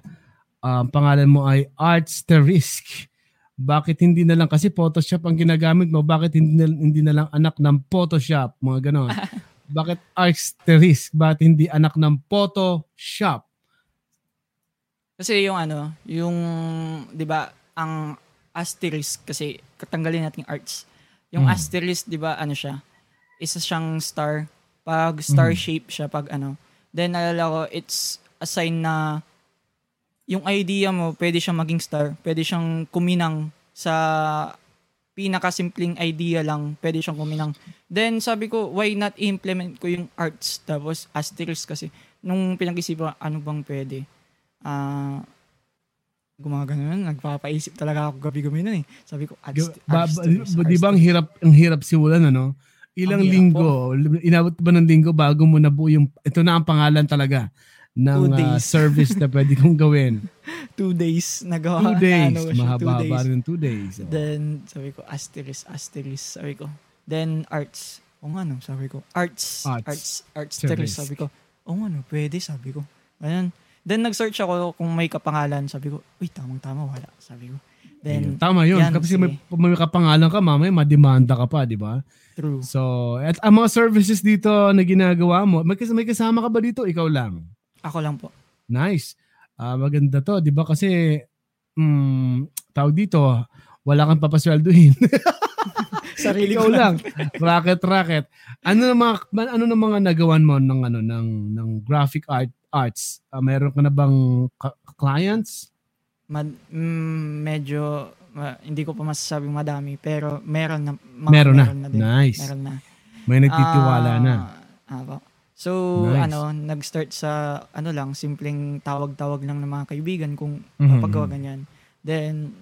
ang pangalan mo ay Arts the Risk? Bakit hindi na lang kasi Photoshop ang ginagamit mo? Bakit hindi na, hindi na lang anak ng Photoshop? Mga ganon. Bakit Arts the Risk? Bakit hindi anak ng Photoshop? kasi yung ano, yung 'di ba, ang asterisk kasi katanggalin natin yung arts. Yung Hmm. asterisk 'di ba, ano siya? Isa siyang star. Pag star Mhm. shape siya pag ano. Then naalala ko it's a sign na yung idea mo, pwede siyang maging star, pwede siyang kuminang sa pinakasimpleng idea lang, pwede siyang kuminang. Then sabi ko, why not implement ko yung arts tapos asterisk kasi nung pinag-isipan ano bang pwede? Ah, gumagano nagpapaisip talaga ako gabi-gabi nun eh. Sabi ko, arts, Ba, arts, arts, di ba ang hirap, ang hirap simulan, ano? Ilang Ang linggo, inabot ba ng linggo bago mo nabuo yung, ito na ang pangalan talaga ng uh, service na pwede kong gawin. two days nagawa. Two days. ano ko siya, two Mahaba days. rin two days. Oh. Then, sabi ko, asterisk, asterisk, sabi ko. Then, arts. O nga no, sabi ko. Arts. Arts. Arts. Arts. Asterisk. Sabi ko, o nga no, pwede, sabi ko. Ayan. Then, nag-search ako kung may kapangalan. Sabi ko, uy, tamang-tama, wala. Sabi ko. Ayun. Then, Tama yun. yan, Kasi may, may kapangalan ka, mamaya mademanda ka pa, di ba? true. So, at ang mga services dito na ginagawa mo, may, kas- may kasama ka ba dito? Ikaw lang. Ako lang po. Nice. Ah, maganda to, di ba? Kasi, mm, tawag dito, wala kang papasweldohin. Sarili ko lang. racket, racket. Ano na mga, ano na mga nagawan mo ng ano ng ng graphic art arts? Ah, meron ka na bang ka- clients? Mad, mm, medyo, ma- hindi ko pa masasabing madami, pero meron na. Mga Meron na. din. Nice. Meron na. May nagtitiwala Ah, na. apo. So, Nice. ano, nag-start sa, ano lang, simpleng tawag-tawag lang ng mga kaibigan kung Mhm. mapagawa ganyan. Then,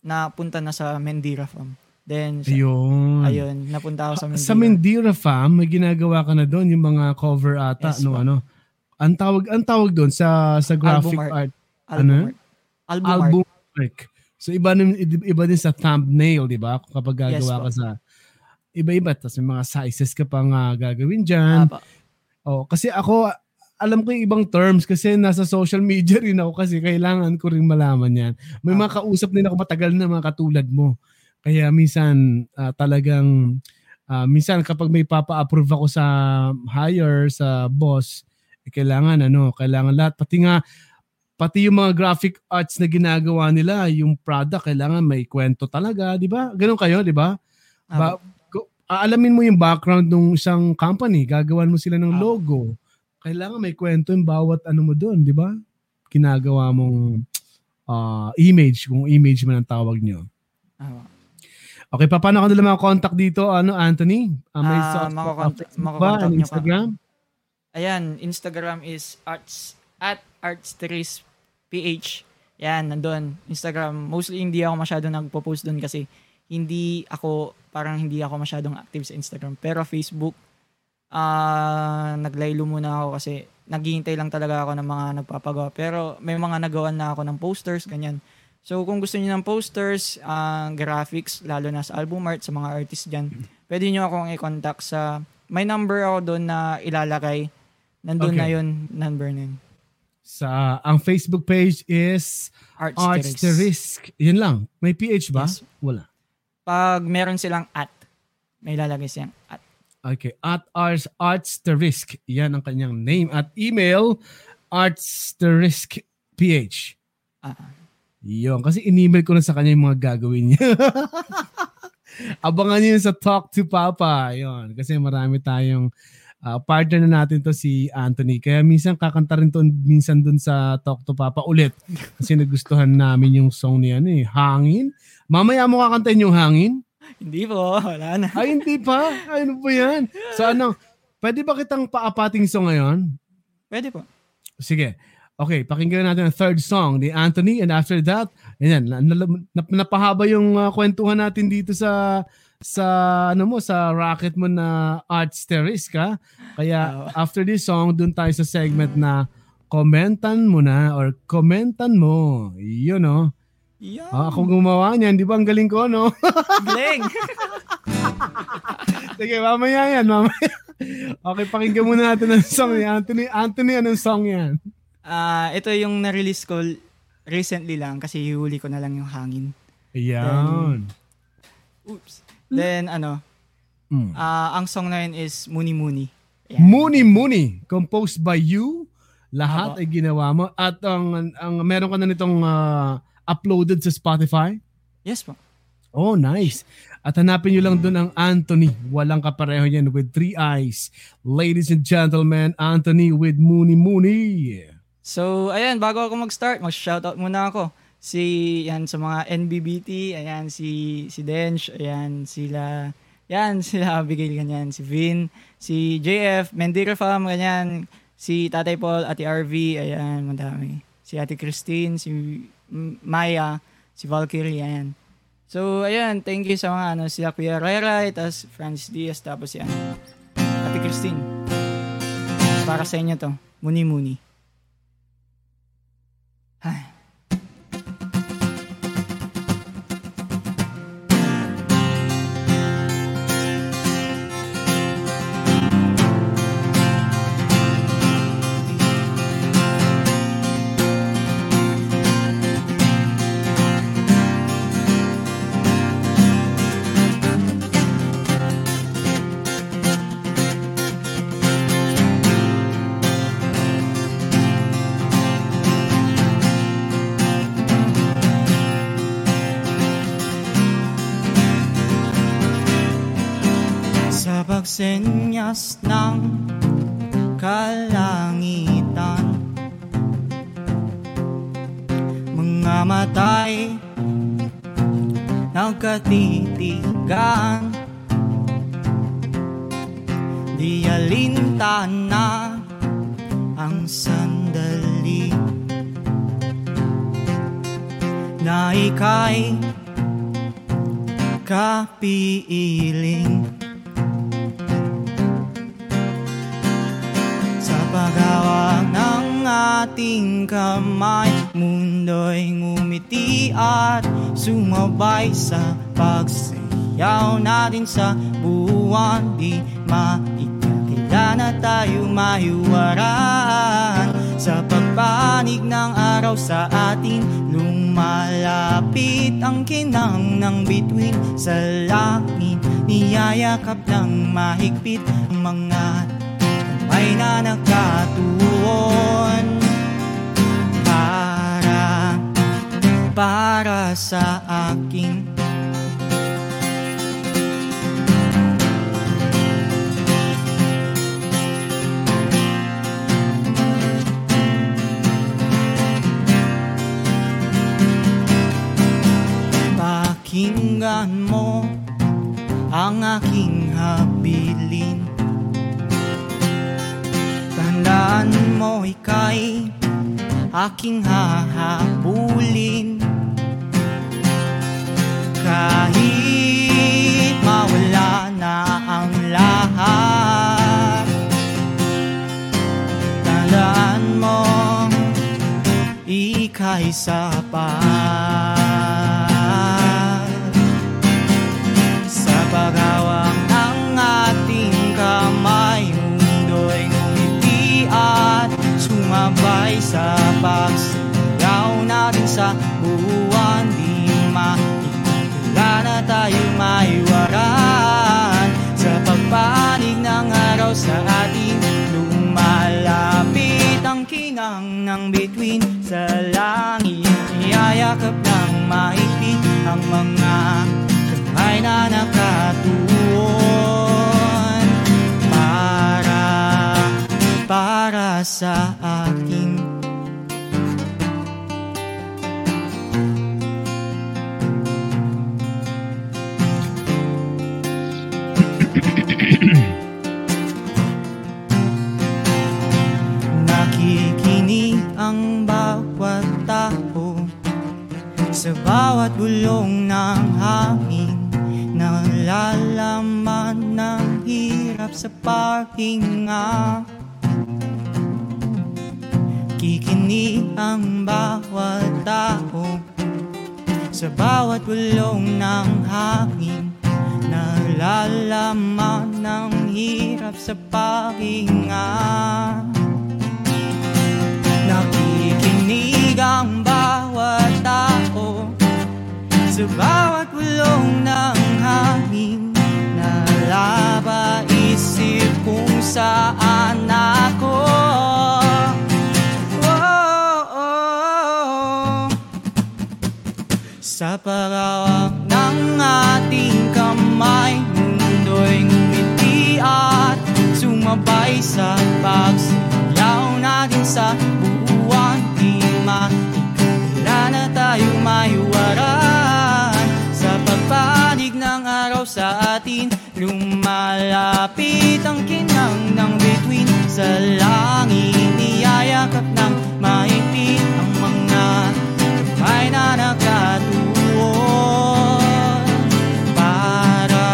napunta na sa Mendira Farm. Then, sa, Ayun. ayun, napunta ako sa Mendira. Sa Mendira Fam, may ginagawa ka na doon yung mga cover ata Yes, no ano. Ang tawag ang tawag doon sa sa graphic Album art. art, album ano? art. Album, art. album art. So iba iba din sa thumbnail, 'di ba? Kapag Yes, gagawa po. ka sa iba-iba tapos may mga sizes ka pang ah, gagawin diyan. Apo. Oh, kasi ako alam ko yung ibang terms kasi nasa social media rin ako kasi kailangan ko rin malaman yan. May mga kausap din ako matagal na mga katulad mo. Kaya minsan uh, talagang uh, minsan kapag may papa-approve ako sa hire sa boss, eh, kailangan ano, kailangan lahat pati nga pati yung mga graphic arts na ginagawa nila, yung product kailangan may kwento talaga, 'di ba? Ganun kayo, 'di ba? Ba, aalamin mo yung background ng isang company, gagawan mo sila ng logo. Kailangan may kwento yung bawat ano mo doon, 'di ba? Ginagawa mong uh, image, kung image man ang tawag nyo. Ah. Okay, pa, paano ka nila contact dito, ano, Anthony? Uh, may uh, so, makakontact, ba? Instagram? Pa. Ayan, Instagram is arts at artsteris ph. Yan, nandun. Instagram, mostly hindi ako masyado nagpo-post doon kasi hindi ako, parang hindi ako masyadong active sa Instagram. Pero Facebook, uh, naglaylo muna ako kasi naghihintay lang talaga ako ng mga nagpapagawa. Pero may mga nagawan na ako ng posters, ganyan. So kung gusto niyo ng posters, uh, graphics, lalo na sa album art, sa mga artists dyan, pwede niyo akong i-contact sa, may number ako doon na ilalagay. Nandun okay. na yun, number na yun. Sa, ang Facebook page is Arts, Arts the Risk. Yun lang. May PH ba? Yes. Wala. Pag meron silang at, may ilalagay silang at. Okay. At Arts, Arts the Risk. Yan ang kanyang name. At email, Arts the Risk PH. Ah. Uh-huh. Yun, kasi in-email ko na sa kanya yung mga gagawin niya. Abangan niyo sa Talk to Papa. Yun, kasi marami tayong uh, partner na natin to si Anthony. Kaya minsan kakanta rin to minsan dun sa Talk to Papa ulit. Kasi nagustuhan namin yung song niya, ano eh, Hangin. Mamaya mo kakantahin yung Hangin? Hindi po, wala na. Ay, hindi pa? Ay, ano po yan? So ano, pwede ba kitang paapating song ngayon? Pwede po. Sige. Okay, pakinggan natin ang third song ni Anthony and after that, ayan, napahaba yung uh, kwentuhan natin dito sa sa ano mo sa rocket mo na art terrace ka. Kaya after this song, dun tayo sa segment na komentan mo na or komentan mo. Yun no. Yeah. Ah, ako gumawa niyan, di ba ang galing ko no? galing. Sige, mamaya yan, mamaya. Okay, pakinggan muna natin ang song ni Anthony. Anthony, anong song yan? Uh, ito yung na-release ko recently lang kasi huli ko na lang yung hangin. Ayan. Then, oops. Then ano, mm. uh, ang song na yun is Muni Muni. Ayan. Muni Muni, composed by you. Lahat Apo. ay ginawa mo. At ang, ang meron ka na nitong uh, uploaded sa Spotify? Yes po. Oh, nice. At hanapin nyo lang doon ang Anthony. Walang kapareho yan with three eyes. Ladies and gentlemen, Anthony with Mooney Mooney. So, ayan, bago ako mag-start, mag-shoutout muna ako. Si, yan, sa mga NBBT, ayan, si, si Dench, ayan, sila, yan, sila Abigail, ganyan, si Vin, si JF, Mendira Fam, ganyan, si Tatay Paul, Ate RV, ayan, madami. Si Ate Christine, si Maya, si Valkyrie, ayan. So, ayan, thank you sa mga, ano, sila Kuya Rai tapos Francis Diaz, tapos yan, Ate Christine. Para sa inyo to, muni-muni. 唉，senyas ng kalangitan. Mga matay nagkatitigan. Di alintan na ang sandali. Na ika'y kapiiling paghawak ng ating kamay Mundo'y ngumiti at sumabay sa pagsayaw natin sa buwan. Di maikakilala Wala na tayo mahiwaran Sa pagpanig ng araw sa atin. Lumalapit ang kinang ng bituin Sa langit Niyayakap ng mahigpit mga kamay na nakatuon Para, para sa akin Pakinggan mo ang aking habilin Tandaan mo ika'y aking hahabulin Kahit mawala na ang lahat Tandaan mo ika'y sapat Sa pagsigaw natin sa buwan Di makikila na tayo maiwaran. Sa pagpanig ng araw sa atin Lumalapit ang kinang ng bituin. Sa langit Iyayakap ng maipit Ang mga kamay na nakatuon. Para, para sa akin Sa bawat bulong ng hangin. Nalalaman ng hirap sa pahinga. Kikinig ang bawat tao Sa bawat bulong ng hangin Nalalaman ng hirap sa pahinga. Nakikinig ang Sa bawat bulong ng hangin Nalaba isip kung saan ako. Oh, oh. Sa parawak ng ating kamay Mundo'y ngumiti at sumabay sa pagsilaw natin sa buwan. Di makikila na tayo maiwaran sa atin. Lumalapit ang kinang ng bituin Sa langit. Niyayakap ng maipit Ang mga kamay na nakatuon Para,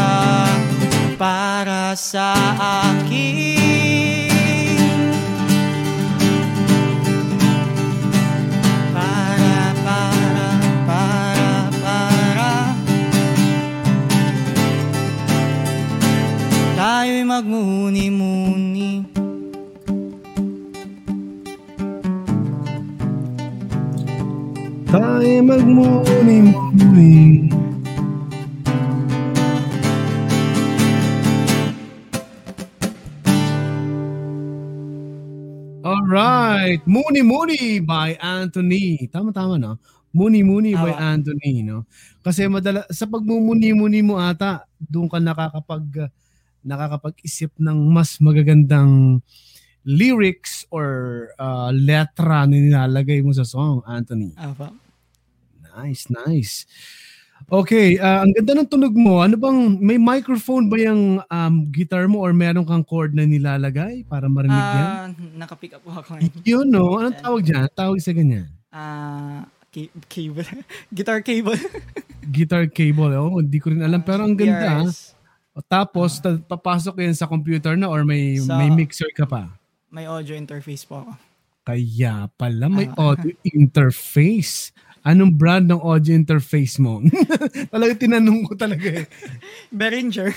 para sa akin Tayo'y magmuni-muni Tayo magmuni-muni. Alright. Muni Muni by Anthony. Tama-tama, no? Muni Muni by. Anthony, no? Kasi madala sa pagmumuni-muni mo ata, doon ka nakakapag uh, nakakapag-isip ng mas magagandang lyrics or uh, letra na nilalagay mo sa song, Anthony. Apa. Nice, nice. Okay, uh, ang ganda ng tunog mo. Ano bang, may microphone ba yung um, guitar mo or meron kang chord na nilalagay para marinig yan? Ah, nakapick up ako. Yun, no? Anong tawag dyan? Tawag sa ganyan? Ah, ca- cable. Guitar cable. Guitar cable. Oh, hindi ko rin alam. Pero ang ganda. PRS. O, Tapos, ta- papasok yan sa computer na or may, Sa- may mixer ka pa? May audio interface po ako. Kaya pala may Ah. audio interface. Anong brand ng audio interface mo? talaga tinanong ko talaga eh. Behringer.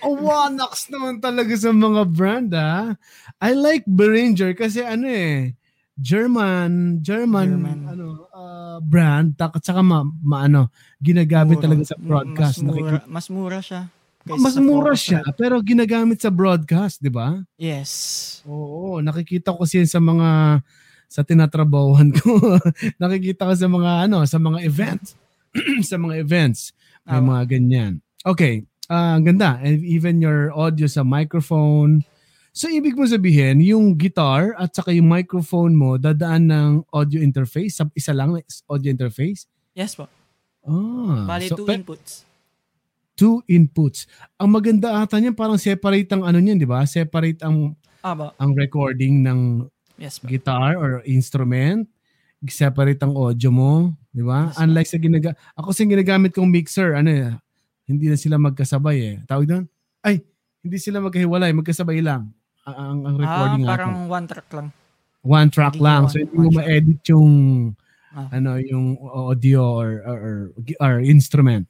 Oh, Wanax naman talaga sa mga brand ah. I like Behringer kasi ano eh, German, German, German. ano, uh, brand, at saka ma, ma- ano, ginagamit Mura. talaga sa broadcast. Mas mura, Nakikita- mas mura siya. Kaysa mas sa mura siya, pero ginagamit sa broadcast, di ba? Yes. Oo, nakikita ko siya sa mga sa tinatrabahuhan ko. nakikita ko sa mga ano, sa mga events. sa mga events. May mga ganyan. Okay, ah, ang ganda. And even your audio sa microphone. So ibig mo sabihin, yung guitar at saka yung microphone mo dadaan ng audio interface, sa isa lang audio interface. Yes po. Ah, Bali, so two pe- inputs. Two inputs. Ang maganda ata niyan parang separate ang ano niyan, 'di ba? Separate ang Ah, ba? ang recording ng Yes po. guitar or instrument, separate ang audio mo, di ba? Yes, Unlike sa ginaga ako sa ginagamit kong mixer, ano eh, hindi na sila magkasabay eh. Tawag doon? Ay, hindi sila magkahiwalay, magkasabay lang. Ang, ang, Ah, recording nga parang one track lang. One track hindi lang. one- So hindi mo ma-edit yung Ah. ano yung audio or, or, or, or instrument.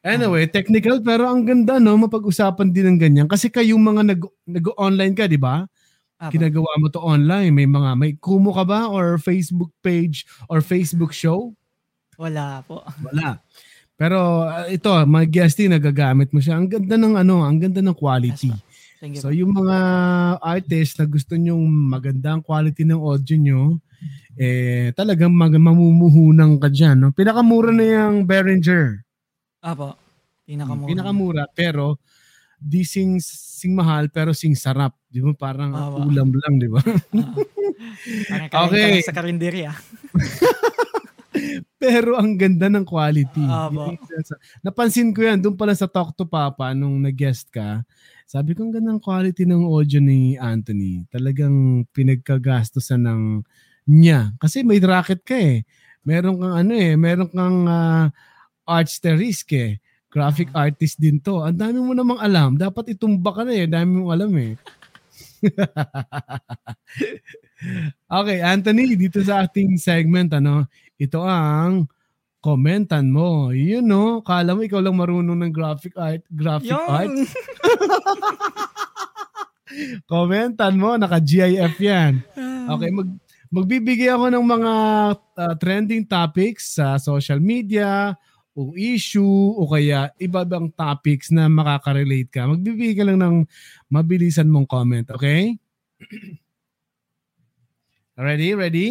Anyway, technical pero ang ganda no, mapag-usapan din ng ganyan kasi kayong mga nag nag-online ka, di ba? Ah, ba? ginagawa mo to online. May mga, may kumo ka ba or Facebook page or Facebook show? Wala po. Wala. Pero uh, ito, mga guesting nagagamit mo siya. Ang ganda ng ano, ang ganda ng quality. Yes. So yung mga artist na gusto nyong magandang quality ng audio nyo, eh talagang mag mamumuhunan ka dyan. No? Pinakamura na yung Behringer. Ah, po. Pinakamura. Pinakamura pero di sing, sing mahal pero sing sarap. Di ba? Parang Ah, ba. ulam lang, di ba? Ah. Okay. sa karinderya. Pero ang ganda ng quality. Ah, yung sinasa- Napansin ko yan, doon pala sa Talk to Papa, nung nag-guest ka, sabi ko ang ganda ng quality ng audio ni Anthony. Talagang pinagkagastosan ng niya. Kasi may racket ka eh. Meron kang ano eh, meron kang uh, artisterisk eh. Graphic artist din to. Ang dami mo namang alam. Dapat itumba ka na eh. Ang dami mong alam eh. okay, Anthony, dito sa ating segment, ano, ito ang komentan mo. Yun no, kala mo ikaw lang marunong ng graphic art, graphic art. Yung! Komentan mo, naka-GIF yan. Okay, mag magbibigay ako ng mga uh, trending topics sa social media o issue o kaya iba bang topics na makaka-relate ka. Magbibigay ka lang ng mabilisan mong comment, okay? ready? Ready?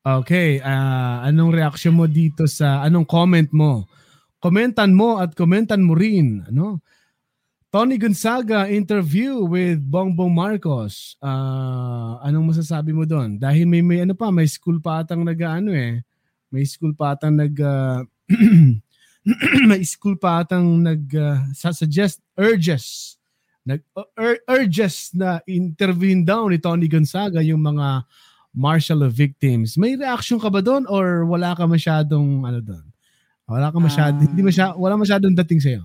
Okay, ah, anong reaction mo dito sa anong comment mo? Komentan mo at komentan mo rin, ano? Tony Gonzaga interview with Bongbong Marcos. Ah, anong masasabi mo doon? Dahil may may ano pa, may school pa atang nag-ano eh. May school pa atang nag ah, may school pa atang nag ah, suggest urges nag ur- urges na intervene daw ni Tony Gonzaga yung mga martial law victims. May reaction ka ba doon or wala ka masyadong ano doon? Wala ka masyadong, Ah. hindi masya, wala masyadong dating sa'yo.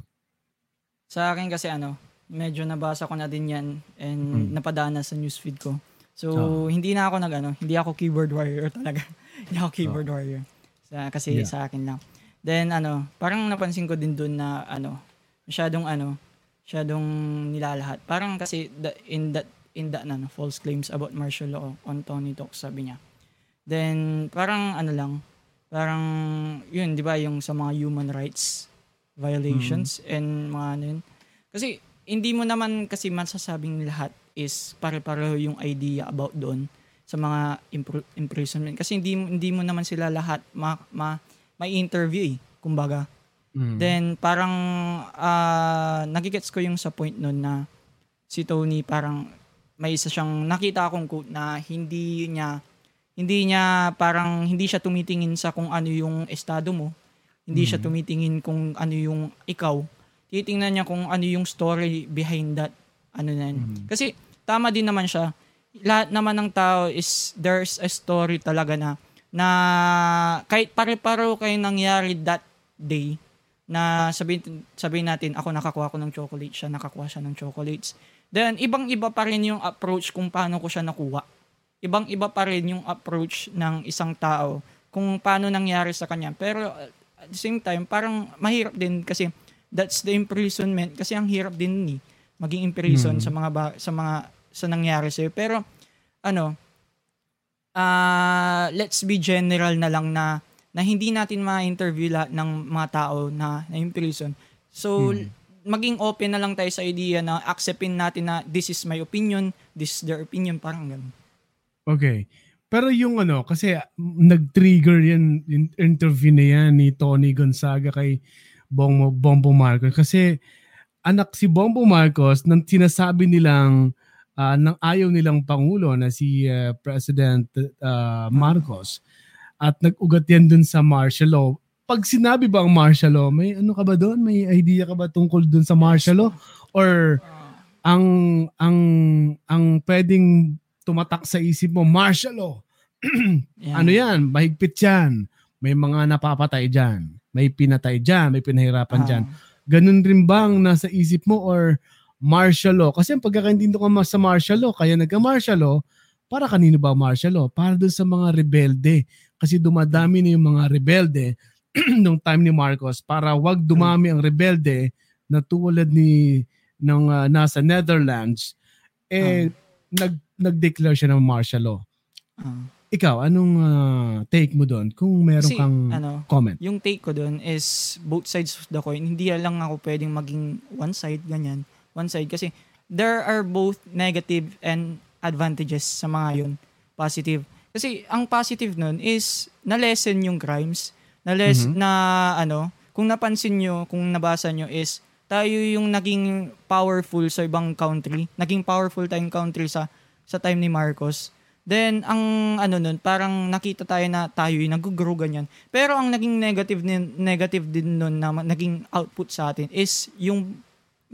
Sa akin kasi ano, medyo nabasa ko na din yan and Hmm. napadana sa newsfeed ko. So, Ah. hindi na ako nag ano, hindi ako keyboard warrior talaga. hindi ako keyboard warrior. Sa, kasi Yeah. sa akin lang. Then ano, parang napansin ko din doon na ano, masyadong ano, masyadong nilalahat. Parang kasi the, in that in that ano, false claims about martial law on Tony Talks sabi niya. Then parang ano lang, parang yun, 'di ba, yung sa mga human rights violations and mga ano yun. Kasi hindi mo naman kasi masasabing lahat is pare-pareho yung idea about doon sa mga impr- imprisonment. Kasi hindi hindi mo naman sila lahat ma, ma may interview eh kumbaga. Mm. then parang ah nagigets ko yung sa point nun na si Tony parang may isa siyang nakita akong quote na hindi niya hindi niya parang hindi siya tumitingin sa kung ano yung estado mo. Hindi siya tumitingin kung ano yung ikaw. Titingnan niya kung ano yung story behind that ano na yun. kasi tama din naman siya lahat naman ng tao is there's a story talaga na na kahit pare-pareho kayo nangyari that day na sabihin, sabihin natin ako nakakuha ko ng chocolate siya nakakuha siya ng chocolates then ibang iba pa rin yung approach kung paano ko siya nakuha ibang iba pa rin yung approach ng isang tao kung paano nangyari sa kanya. Pero at the same time, parang mahirap din kasi that's the imprisonment kasi ang hirap din ni maging imprison Hmm. sa mga ba- sa mga sa nangyari sa'yo. Pero ano, ah let's be general na lang na na hindi natin ma-interview lahat ng mga tao na na-imprison. So, Hmm. maging open na lang tayo sa idea na acceptin natin na this is my opinion, this is their opinion, parang ganun. Okay. Pero yung ano, kasi nag-trigger yan, in- interview na yan ni Tony Gonzaga kay Bongo, Bombo Marcos. Kasi anak si Bombo Marcos nang sinasabi nilang ah, nang ayaw nilang Pangulo na si ah, President ah, Marcos at nag-ugat yan dun sa martial law. Pag sinabi ba ang martial law, may ano ka ba doon? May idea ka ba tungkol dun sa martial law? Or ang ang ang pwedeng tumatak sa isip mo, martial law. Yan. Ano yan? Mahigpit yan. May mga napapatay dyan. May pinatay dyan. May pinahirapan Ah. dyan. Ganun rin bang nasa isip mo or martial law? Kasi ang pagkakaintindi ko sa martial law, kaya nagka-martial law, para kanino ba martial law? Para dun sa mga rebelde. Kasi dumadami na yung mga rebelde nung time ni Marcos para wag dumami ang rebelde na tulad ni ng ah, nasa Netherlands eh nag nag-declare siya ng martial law. Ah. Ikaw, anong ah, take mo doon kung meron Kasi, kang ano, comment? yung take ko doon is both sides of the coin. Hindi lang ako pwedeng maging one side, ganyan. One side. Kasi there are both negative and advantages sa mga yun. Positive. Kasi ang positive nun is na-lessen yung crimes. Na-less, Mhm. na ano, kung napansin nyo, kung nabasa nyo is tayo yung naging powerful sa ibang country. Naging powerful tayong country sa sa time ni Marcos. Then, ang ano nun, parang nakita tayo na tayo yung nag-grow ganyan. Pero ang naging negative, negative din nun na naging output sa atin is yung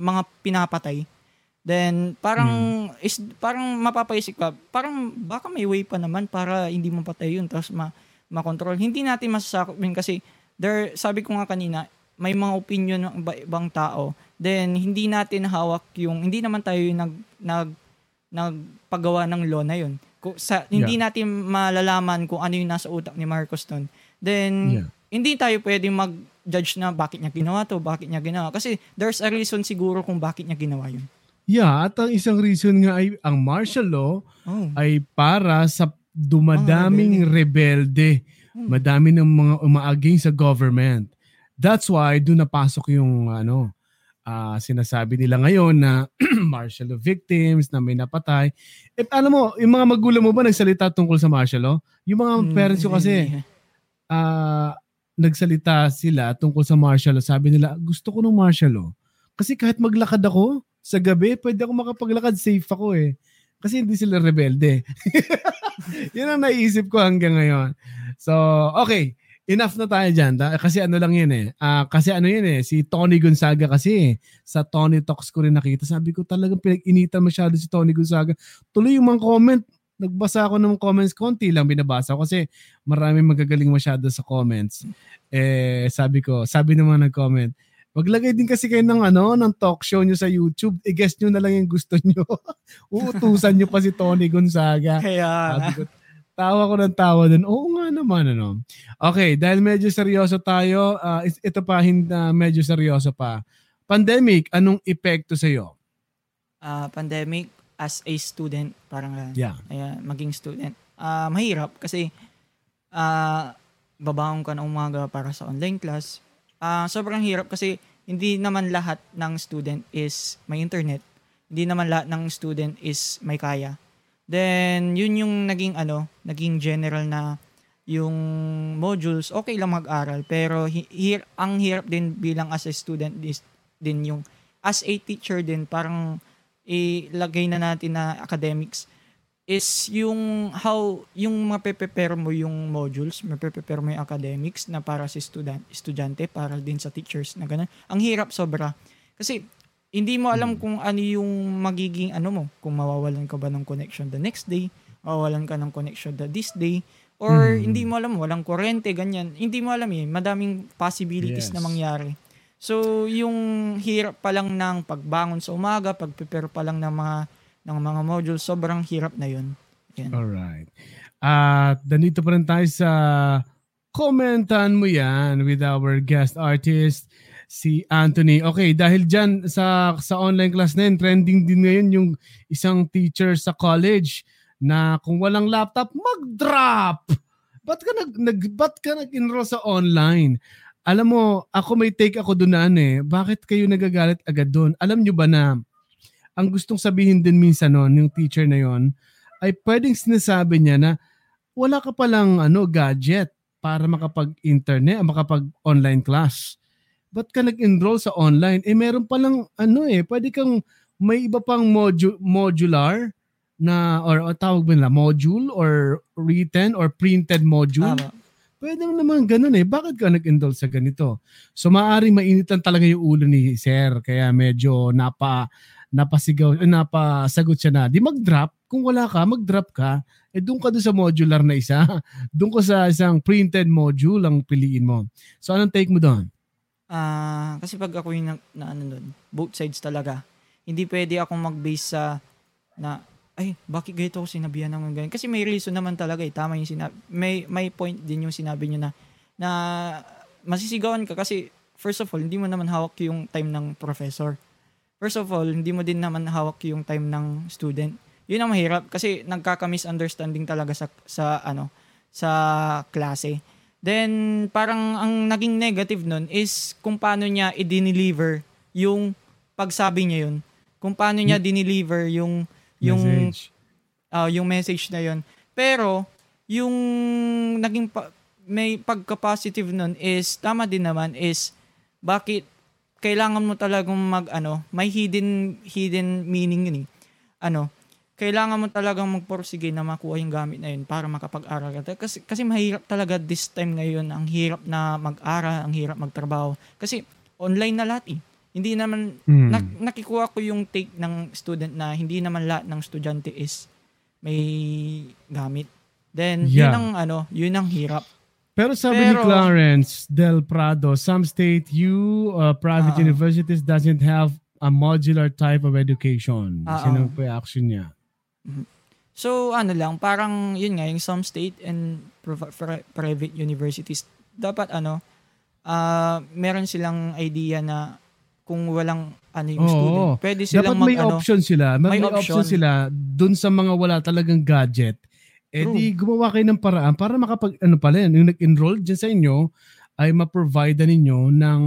mga pinapatay. Then, parang, is, parang mapapaisip ka, parang baka may way pa naman para hindi mapatay yun, tapos ma, makontrol. Hindi natin masasakop yun kasi, there, sabi ko nga kanina, may mga opinion ng iba, ibang tao, then hindi natin hawak yung, hindi naman tayo yung nag, nag, nagpagawa ng law na yun. Kung sa, hindi natin malalaman kung ano yung nasa utak ni Marcos nun. Then, Yeah. hindi tayo pwedeng mag-judge na bakit niya ginawa to, bakit niya ginawa. Kasi there's a reason siguro kung bakit niya ginawa yun. Yeah, at ang isang reason nga ay ang martial law Oh. ay para sa dumadaming rebelde. Madami ng mga umaaging sa government. That's why doon napasok yung ano, ah, sinasabi nila ngayon na martial law victims na may napatay. Eh, alam mo, yung mga magulang mo ba nagsalita tungkol sa martial law? Yung mga Hmm, parents ko kasi, ah, nagsalita sila tungkol sa martial law. Sabi nila, gusto ko ng martial law. Kasi kahit maglakad ako sa gabi, pwede ako makapaglakad, safe ako eh. Kasi hindi sila rebelde. Yun ang naisip ko hanggang ngayon. So, okay. Enough na tayo dyan. Kasi ano lang yun eh. Ah, kasi ano yun eh. Si Tony Gonzaga kasi eh. Sa Tony Talks ko rin nakita. Sabi ko talagang pinag-initan masyado si Tony Gonzaga. Tuloy yung mga comment. Nagbasa ako ng comments. Konti lang binabasa kasi marami magagaling masyado sa comments. Eh, sabi ko, sabi naman nag-comment, Maglagay din kasi kayo ng ano, ng talk show nyo sa YouTube. I-guess nyo na lang yung gusto nyo. Uutusan nyo pa si Tony Gonzaga. Kaya, Sabi ko, tawa ko ng tawa dun. Oo nga naman, ano. Okay, dahil medyo seryoso tayo, ah, is- ito pa, hindi, medyo seryoso pa. Pandemic, anong epekto sa'yo? ah, pandemic as a student, parang ganun. Yeah. Ayan, maging student. Ah, mahirap kasi ah babangon ka ng umaga para sa online class. Ah, sobrang hirap kasi hindi naman lahat ng student is may internet. Hindi naman lahat ng student is may kaya. Then, yun yung naging ano, naging general na yung modules, okay lang mag-aral. Pero hi- hir- ang hirap din bilang as a student is din yung as a teacher din, parang ilagay na natin na academics is yung how yung mape-prepare mo yung modules, mape-prepare mo yung academics na para sa student, estudyante, para din sa teachers na ganun. Ang hirap sobra. Kasi hindi mo alam kung ano yung magiging ano mo, kung mawawalan ka ba ng connection the next day, mawawalan ka ng connection the this day, or Hmm. hindi mo alam, walang kuryente, ganyan. Hindi mo alam eh, madaming possibilities Yes. na mangyari. So, yung hirap pa lang ng pagbangon sa umaga, pag-prepare pa lang ng mga ng mga modules, sobrang hirap na yun. Yan. Alright. At nandito pa rin tayo sa komentan mo yan with our guest artist, si Anthony. Okay, dahil dyan sa, sa online class na yun, trending din ngayon yung isang teacher sa college na kung walang laptop, mag-drop! Ba't ka, nag, nag, ba't ka nag-enroll sa online? Alam mo, ako may take ako doon na ano eh. Bakit kayo nagagalit agad doon? Alam nyo ba na ang gustong sabihin din minsan noon, yung teacher na yon ay pwedeng sinasabi niya na wala ka palang ano, gadget para makapag-internet, makapag-online class. Ba't ka nag-enroll sa online? Eh meron palang ano eh, pwede kang may iba pang modu- modular na or, or tawag ba nila module or written or printed module. Tama. Pwede naman ganun eh. Bakit ka nag-enroll sa ganito? So maaaring mainit lang talaga yung ulo ni Sir kaya medyo napa napasigaw eh, napasagot siya na di mag-drop kung wala ka mag-drop ka eh doon ka doon sa modular na isa doon ka sa isang printed module ang piliin mo so anong take mo doon Ah, kasi pag ako yung na, na ano nun, both sides talaga. Hindi pwede akong mag-base sa na ay, bakit ganito ako sinabihan ng ganyan? Kasi may reason naman talaga eh. Tama yung sinabi. May, may point din yung sinabi nyo na, na masisigawan ka kasi first of all, hindi mo naman hawak yung time ng professor. First of all, hindi mo din naman hawak yung time ng student. Yun ang mahirap kasi nagkaka-misunderstanding talaga sa, sa ano, sa klase. Then, parang ang naging negative nun is kung paano niya i-deliver yung pagsabi niya yun. Kung paano niya dineliver yung yung Message. ah, yung message na yun. Pero yung naging pa- may pagka-positive nun is tama din naman is bakit kailangan mo talagang mag ano, may hidden hidden meaning yun eh. Ano, kailangan mo talagang magporsige na makuha yung gamit na yun para makapag-aral ka. Kasi, kasi mahirap talaga this time ngayon. Ang hirap na mag-aral, ang hirap magtrabaho. Kasi online na lahat eh. Hindi naman, Hmm. nak- nakikuha ko yung take ng student na hindi naman lahat ng estudyante is may gamit. Then, yun Yeah. ang ano, yun ang hirap. Pero sabi ni Pero- Clarence Del Prado, some state you uh, private Ah. universities doesn't have a modular type of education. Ah, Sinong ah. reaction niya? So, ano lang, parang yun nga, yung some state and private universities, dapat ano, ah meron silang idea na kung walang ano yung Oo. student, pwede silang Dapat mag may ano, option sila. May, may option. option. sila dun sa mga wala talagang gadget. Eh True. di gumawa kayo ng paraan para makapag ano pala yan, yung nag-enroll dyan sa inyo ay ma-provide ninyo ng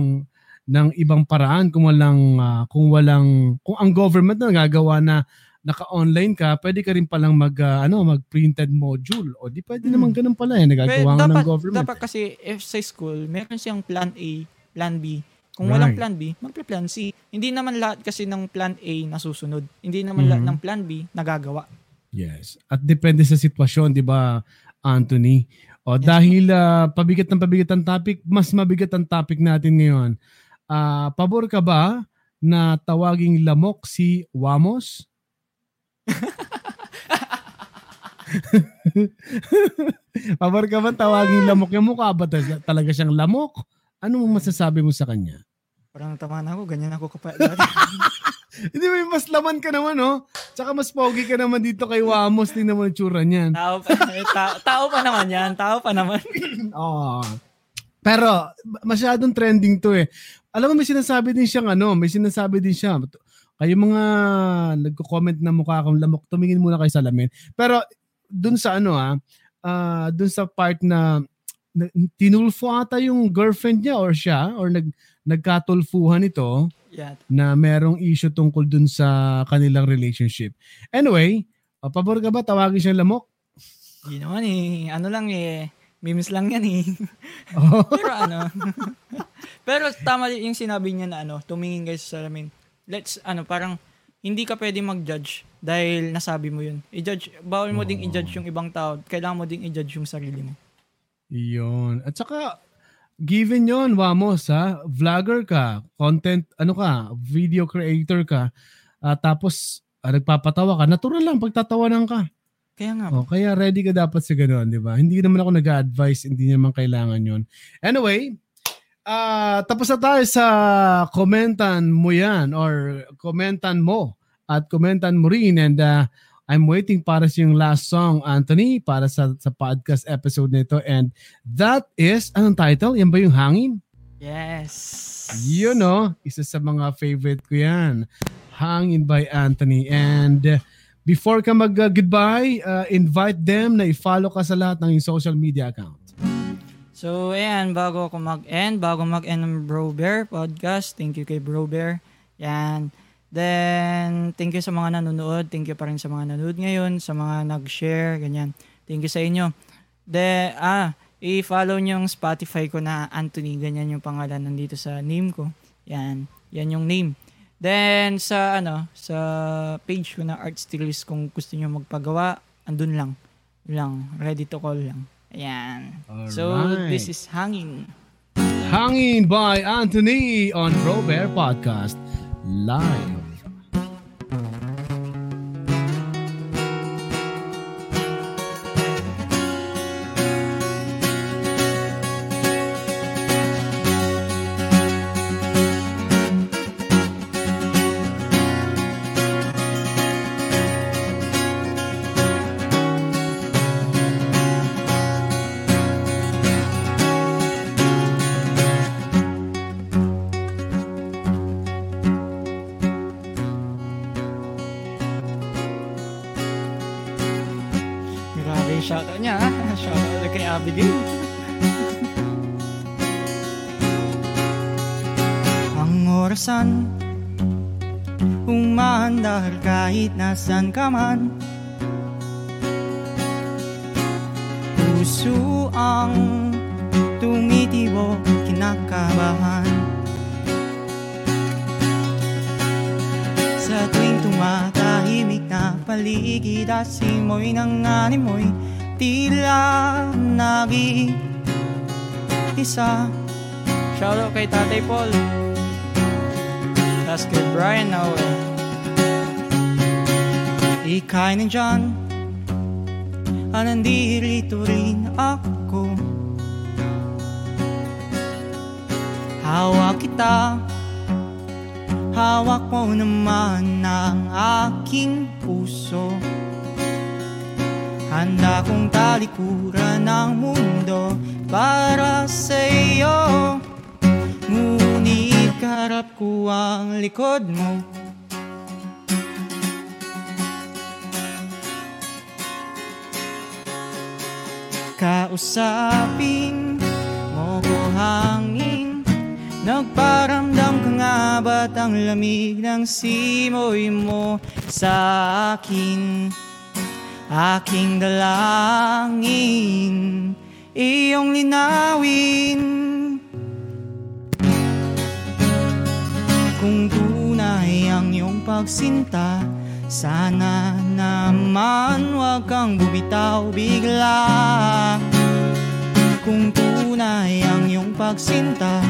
ng ibang paraan kung walang ah, kung walang kung ang government na nagagawa na naka-online ka, pwede ka rin palang mag ah, ano mag-printed module. O di pwede Hmm. naman ganun pala eh, nagagawa dapat, ng government. dapat kasi if sa school, meron siyang plan A, plan B. Kung walang Right. plan B, magpa-plan C. Hindi naman lahat kasi ng plan A nasusunod. Hindi naman lahat Mhm. ng plan B nagagawa. Yes. At depende sa sitwasyon, 'di ba, Anthony? O Yes, dahil ah, pabigat ng pabigat ang topic, mas mabigat ang topic natin ngayon. Ah, pabor ka ba na tawaging lamok si Wamos? pabor ka ba tawaging lamok? Yung mukha ba ta- talaga siyang lamok? Ano mo masasabi mo sa kanya? Parang tama na ako, ganyan ako kapag Hindi mo mas laman ka naman, no? Tsaka mas pogi ka naman dito kay Wamos. Tingnan mo yung tsura niyan. tao, pa, eh, ta- tao pa naman yan, tao pa naman. Oo. Pero masyadong trending to eh. Alam mo may sinasabi din siyang ano, may sinasabi din siya. Kayo mga nagko-comment na mukha kang lamok, tumingin muna kayo sa lamin. Pero dun sa ano ah, ah, dun sa part na tinulfo ata yung girlfriend niya or siya or nag nagkatulfuhan ito Yan. na merong issue tungkol dun sa kanilang relationship. Anyway, uh, pabor ka ba tawagin siyang lamok? Hindi naman eh. Ano lang eh. Memes lang yan eh. Oh. Pero ano. pero tama yung sinabi niya na ano, tumingin guys sa salamin. Let's, ano, parang hindi ka pwede mag-judge dahil nasabi mo yun. I-judge, bawal mo ding i-judge yung ibang tao. Kailangan mo ding i-judge yung sarili mo. Yun. At saka, given yon Wamos, ha? Vlogger ka, content, ano ka, video creator ka, ah, tapos ah, nagpapatawa ka, natural lang, pagtatawanan ka. Kaya nga, Oh, kaya ready ka dapat sa gano'n, di ba? Hindi naman ako nag-advise, hindi naman kailangan yon Anyway, ah tapos na tayo sa komentan mo yan or komentan mo at komentan mo rin and ah, I'm waiting para sa yung last song, Anthony, para sa, sa podcast episode nito. And that is, anong title? Yan ba yung hangin? Yes. Yun no, isa sa mga favorite ko yan. Hangin by Anthony. And uh, before ka mag-goodbye, uh, invite them na i-follow ka sa lahat ng yung social media account. So, ayan, bago ako mag-end, bago mag-end ng Bro Bear podcast, thank you kay Bro Bear. Yan. Then, thank you sa mga nanonood. Thank you pa rin sa mga nanonood ngayon, sa mga nag-share, ganyan. Thank you sa inyo. De, ah, i-follow nyo yung Spotify ko na Anthony, ganyan yung pangalan nandito sa name ko. Yan, yan yung name. Then, sa ano, sa page ko na Art Stylist, kung gusto nyo magpagawa, andun lang. Lang, ready to call lang. Ayan. So, Alright. this is Hanging. Hangin by Anthony on Bear Podcast live. Grabe yung shoutout niya. Shoutout ulit kay Abigail. Ang orasan Umandar kahit nasan ka man Puso ang tumitibo kinakabahan Sa tuwing tumatahimik na paligid at simoy ng animoy Tila nagi isa. Shoutout kay Tatay Paul. That's kay Brian Naue Ika'y nandyan Ah, nandito rin ako. Hawak kita Hawak mo naman ang aking puso. Handa kong talikuran ng mundo para sa iyo Ngunit karap ko ang likod mo. Kausapin mo ko hangin Nagparamdam ka nga ba't ang lamig ng simoy mo sa akin? Aking dalangin Iyong linawin. Kung tunay ang iyong pagsinta Sana naman wag kang bumitaw bigla. Kung tunay ang iyong pagsinta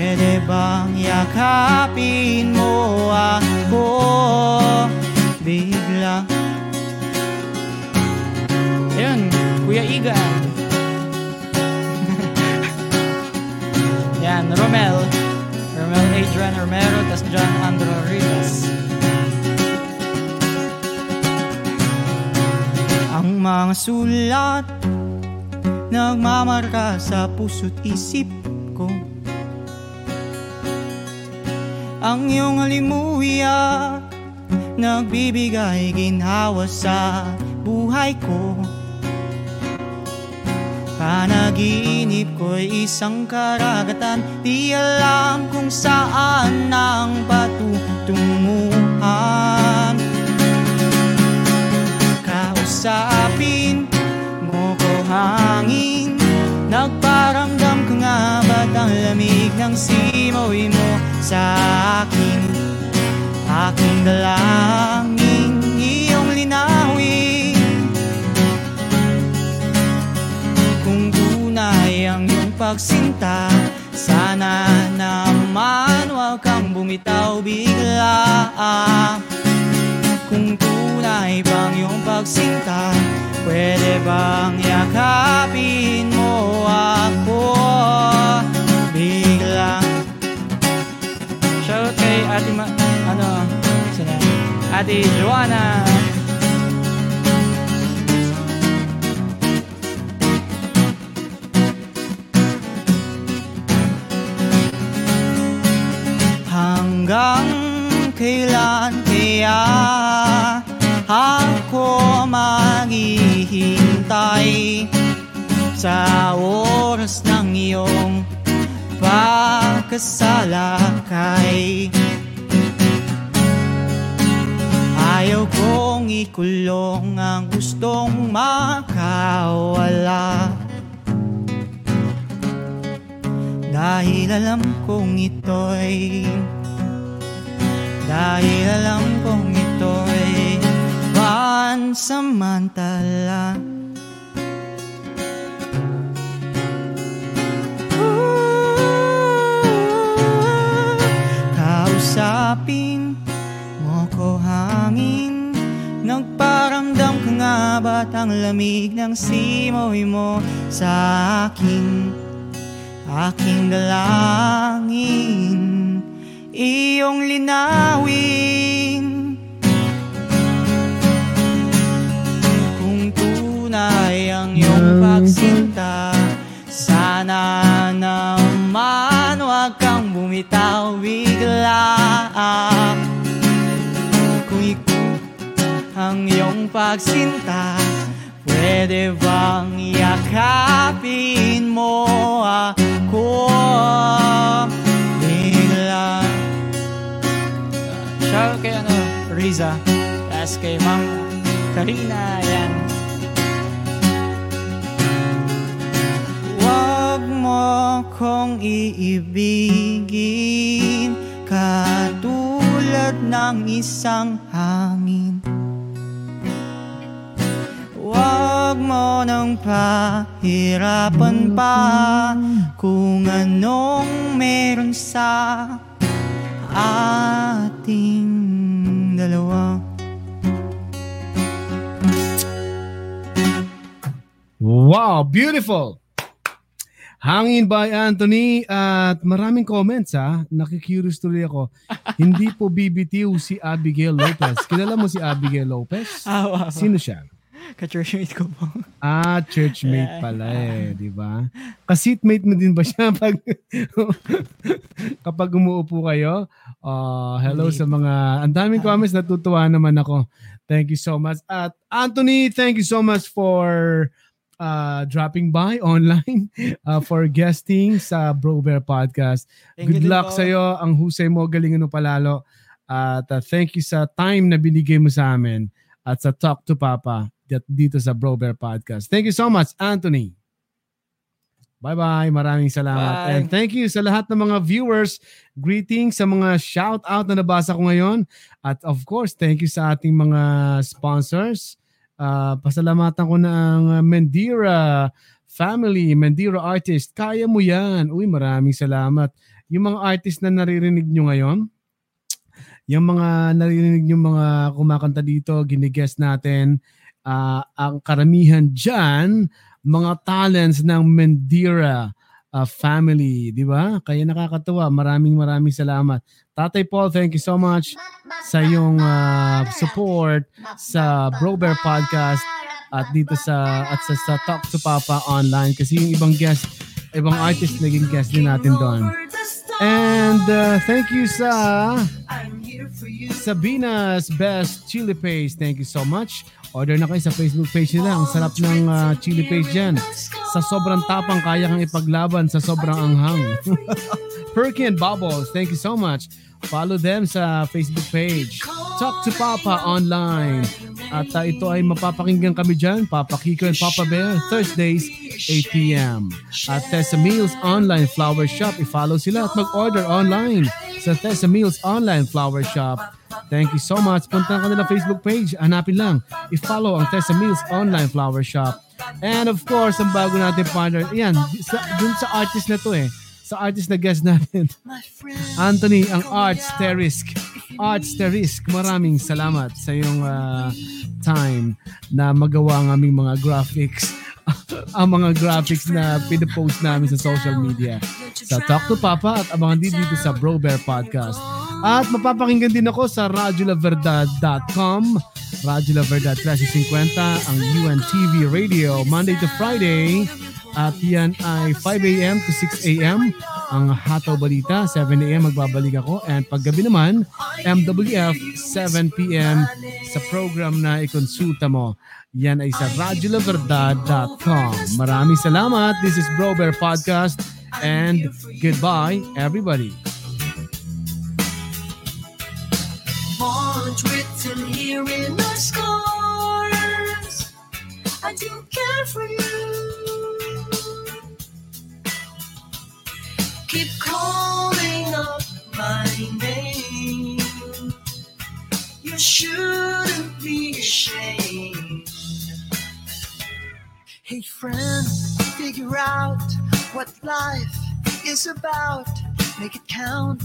Pwede bang yakapin mo ako? Bigla. Ayun, Kuya Igan Yan, Romel. Romel Adrian Romero tas John Andro Rivas. Ang mga sulat Nagmamarka sa puso't isip ko Ang iyong halimuya Nagbibigay ginhawa sa buhay ko. Panaginip ko'y isang karagatan Di alam kung saan ang patutunguhan. Kausapin mo ko hangin. Nagparamdam ka nga ba't ang lamig ng simoy mo sa akin. Aking dalangin iyong linawin. Kung tunay ang iyong pagsinta Sana naman huwag kang bumitaw bigla. Kung tunay bang iyong pagsinta Pwede bang yakapin mo ako kay Ate Ma, ano, sana, Ate Joanna. Hanggang kailan kaya ako maghihintay sa oras ng iyong pagkasalakay? Ayaw kong ikulong ang gustong makawala. Dahil alam kong ito'y Dahil alam kong ito'y Pansamantala. Kausapin mo ko hangin. Nagparamdam ka nga ba't ang lamig ng simoy mo sa akin? Aking dalangin Iyong linawin. Kung tunay ang iyong pagsinta Sana naman wag kang bumitaw pagsinta Pwede bang yakapin mo ako? Bigla. Shout kay ano, Riza. Tapos kay Ma'am Karina, yan. Huwag mo kong iibigin Katulad ng isang hangin mo nang pahirapan pa Kung anong meron sa ating dalawa Wow, beautiful! Hangin by Anthony at maraming comments ha. Nakikurious tuloy ako. Hindi po BBTU si Abigail Lopez. Kilala mo si Abigail Lopez? Ah. Sino siya? Ka-churchmate ko po. Ah, churchmate pala eh, di ba? Ka-seatmate mo din ba siya pag kapag umuupo kayo? Uh, hello Hindi. sa mga, ang daming comments, natutuwa naman ako. Thank you so much. At Anthony, thank you so much for uh, dropping by online uh, for guesting sa Bro Bear Podcast. Thank Good luck sa iyo. Ang husay mo, galingan mo palalo. At uh, thank you sa time na binigay mo sa amin at sa Talk to Papa dito sa Bro Bear Podcast. Thank you so much, Anthony. Bye-bye. Maraming salamat. Bye. And thank you sa lahat ng mga viewers. Greetings sa mga shout-out na nabasa ko ngayon. At of course, thank you sa ating mga sponsors. Uh, pasalamatan ko na ang Mendira family, Mendira artist. Kaya mo yan. Uy, maraming salamat. Yung mga artist na naririnig nyo ngayon, yung mga naririnig nyo mga kumakanta dito, ginigest natin, ah, ang karamihan dyan, mga talents ng Mendira ah, family, di ba? Kaya nakakatuwa. Maraming maraming salamat. Tatay Paul, thank you so much sa iyong ah, support sa Bro Bear Podcast at dito sa at sa, sa Talk to Papa online kasi yung ibang guest, ibang artist naging guest din natin doon. And uh, thank you sa Sabina's Best Chili Paste. Thank you so much. Order na kayo sa Facebook page nila. Ang sarap ng uh, chili paste dyan. Sa sobrang tapang, kaya kang ipaglaban sa sobrang anghang. Perkin Bubbles, thank you so much. Follow them sa Facebook page. Talk to Papa online. At uh, ito ay mapapakinggan kami dyan, Papa Kiko and Papa Bear, Thursdays, 8pm. At Tessa Meals Online Flower Shop, i-follow sila at mag-order online sa Tessa Meals Online Flower Shop. Thank you so much. Punta ka nila Facebook page. Hanapin lang. I-follow ang Tessa Meals Online Flower Shop. And of course, ang bago natin partner, yan, sa, dun sa artist na to eh. Sa artist na guest natin. Anthony, ang Arts Terisk. Arts Terisk, maraming salamat sa iyong ah, time na magawa ang aming mga graphics. ang mga graphics na pinapost namin sa social media. Sa Talk to Papa at abangan din dito sa Bro Bear Podcast. At mapapakinggan din ako sa radiolaverdad.com Radyo La Verdad 1350 ang UNTV Radio Monday to Friday At yan ay 5 a.m. to 6 a.m. Ang Hataw Balita, 7 a.m. magbabalik ako. And paggabi naman, MWF, 7 p.m. sa program na ikonsulta mo. Yan ay sa radyolaverdad.com. Maraming salamat. This is Bro Bear Podcast and goodbye everybody. Orange written here in the scars. I do care for you. Keep calling up my name. You shouldn't be ashamed. Hey friend, figure out what life is about. Make it count.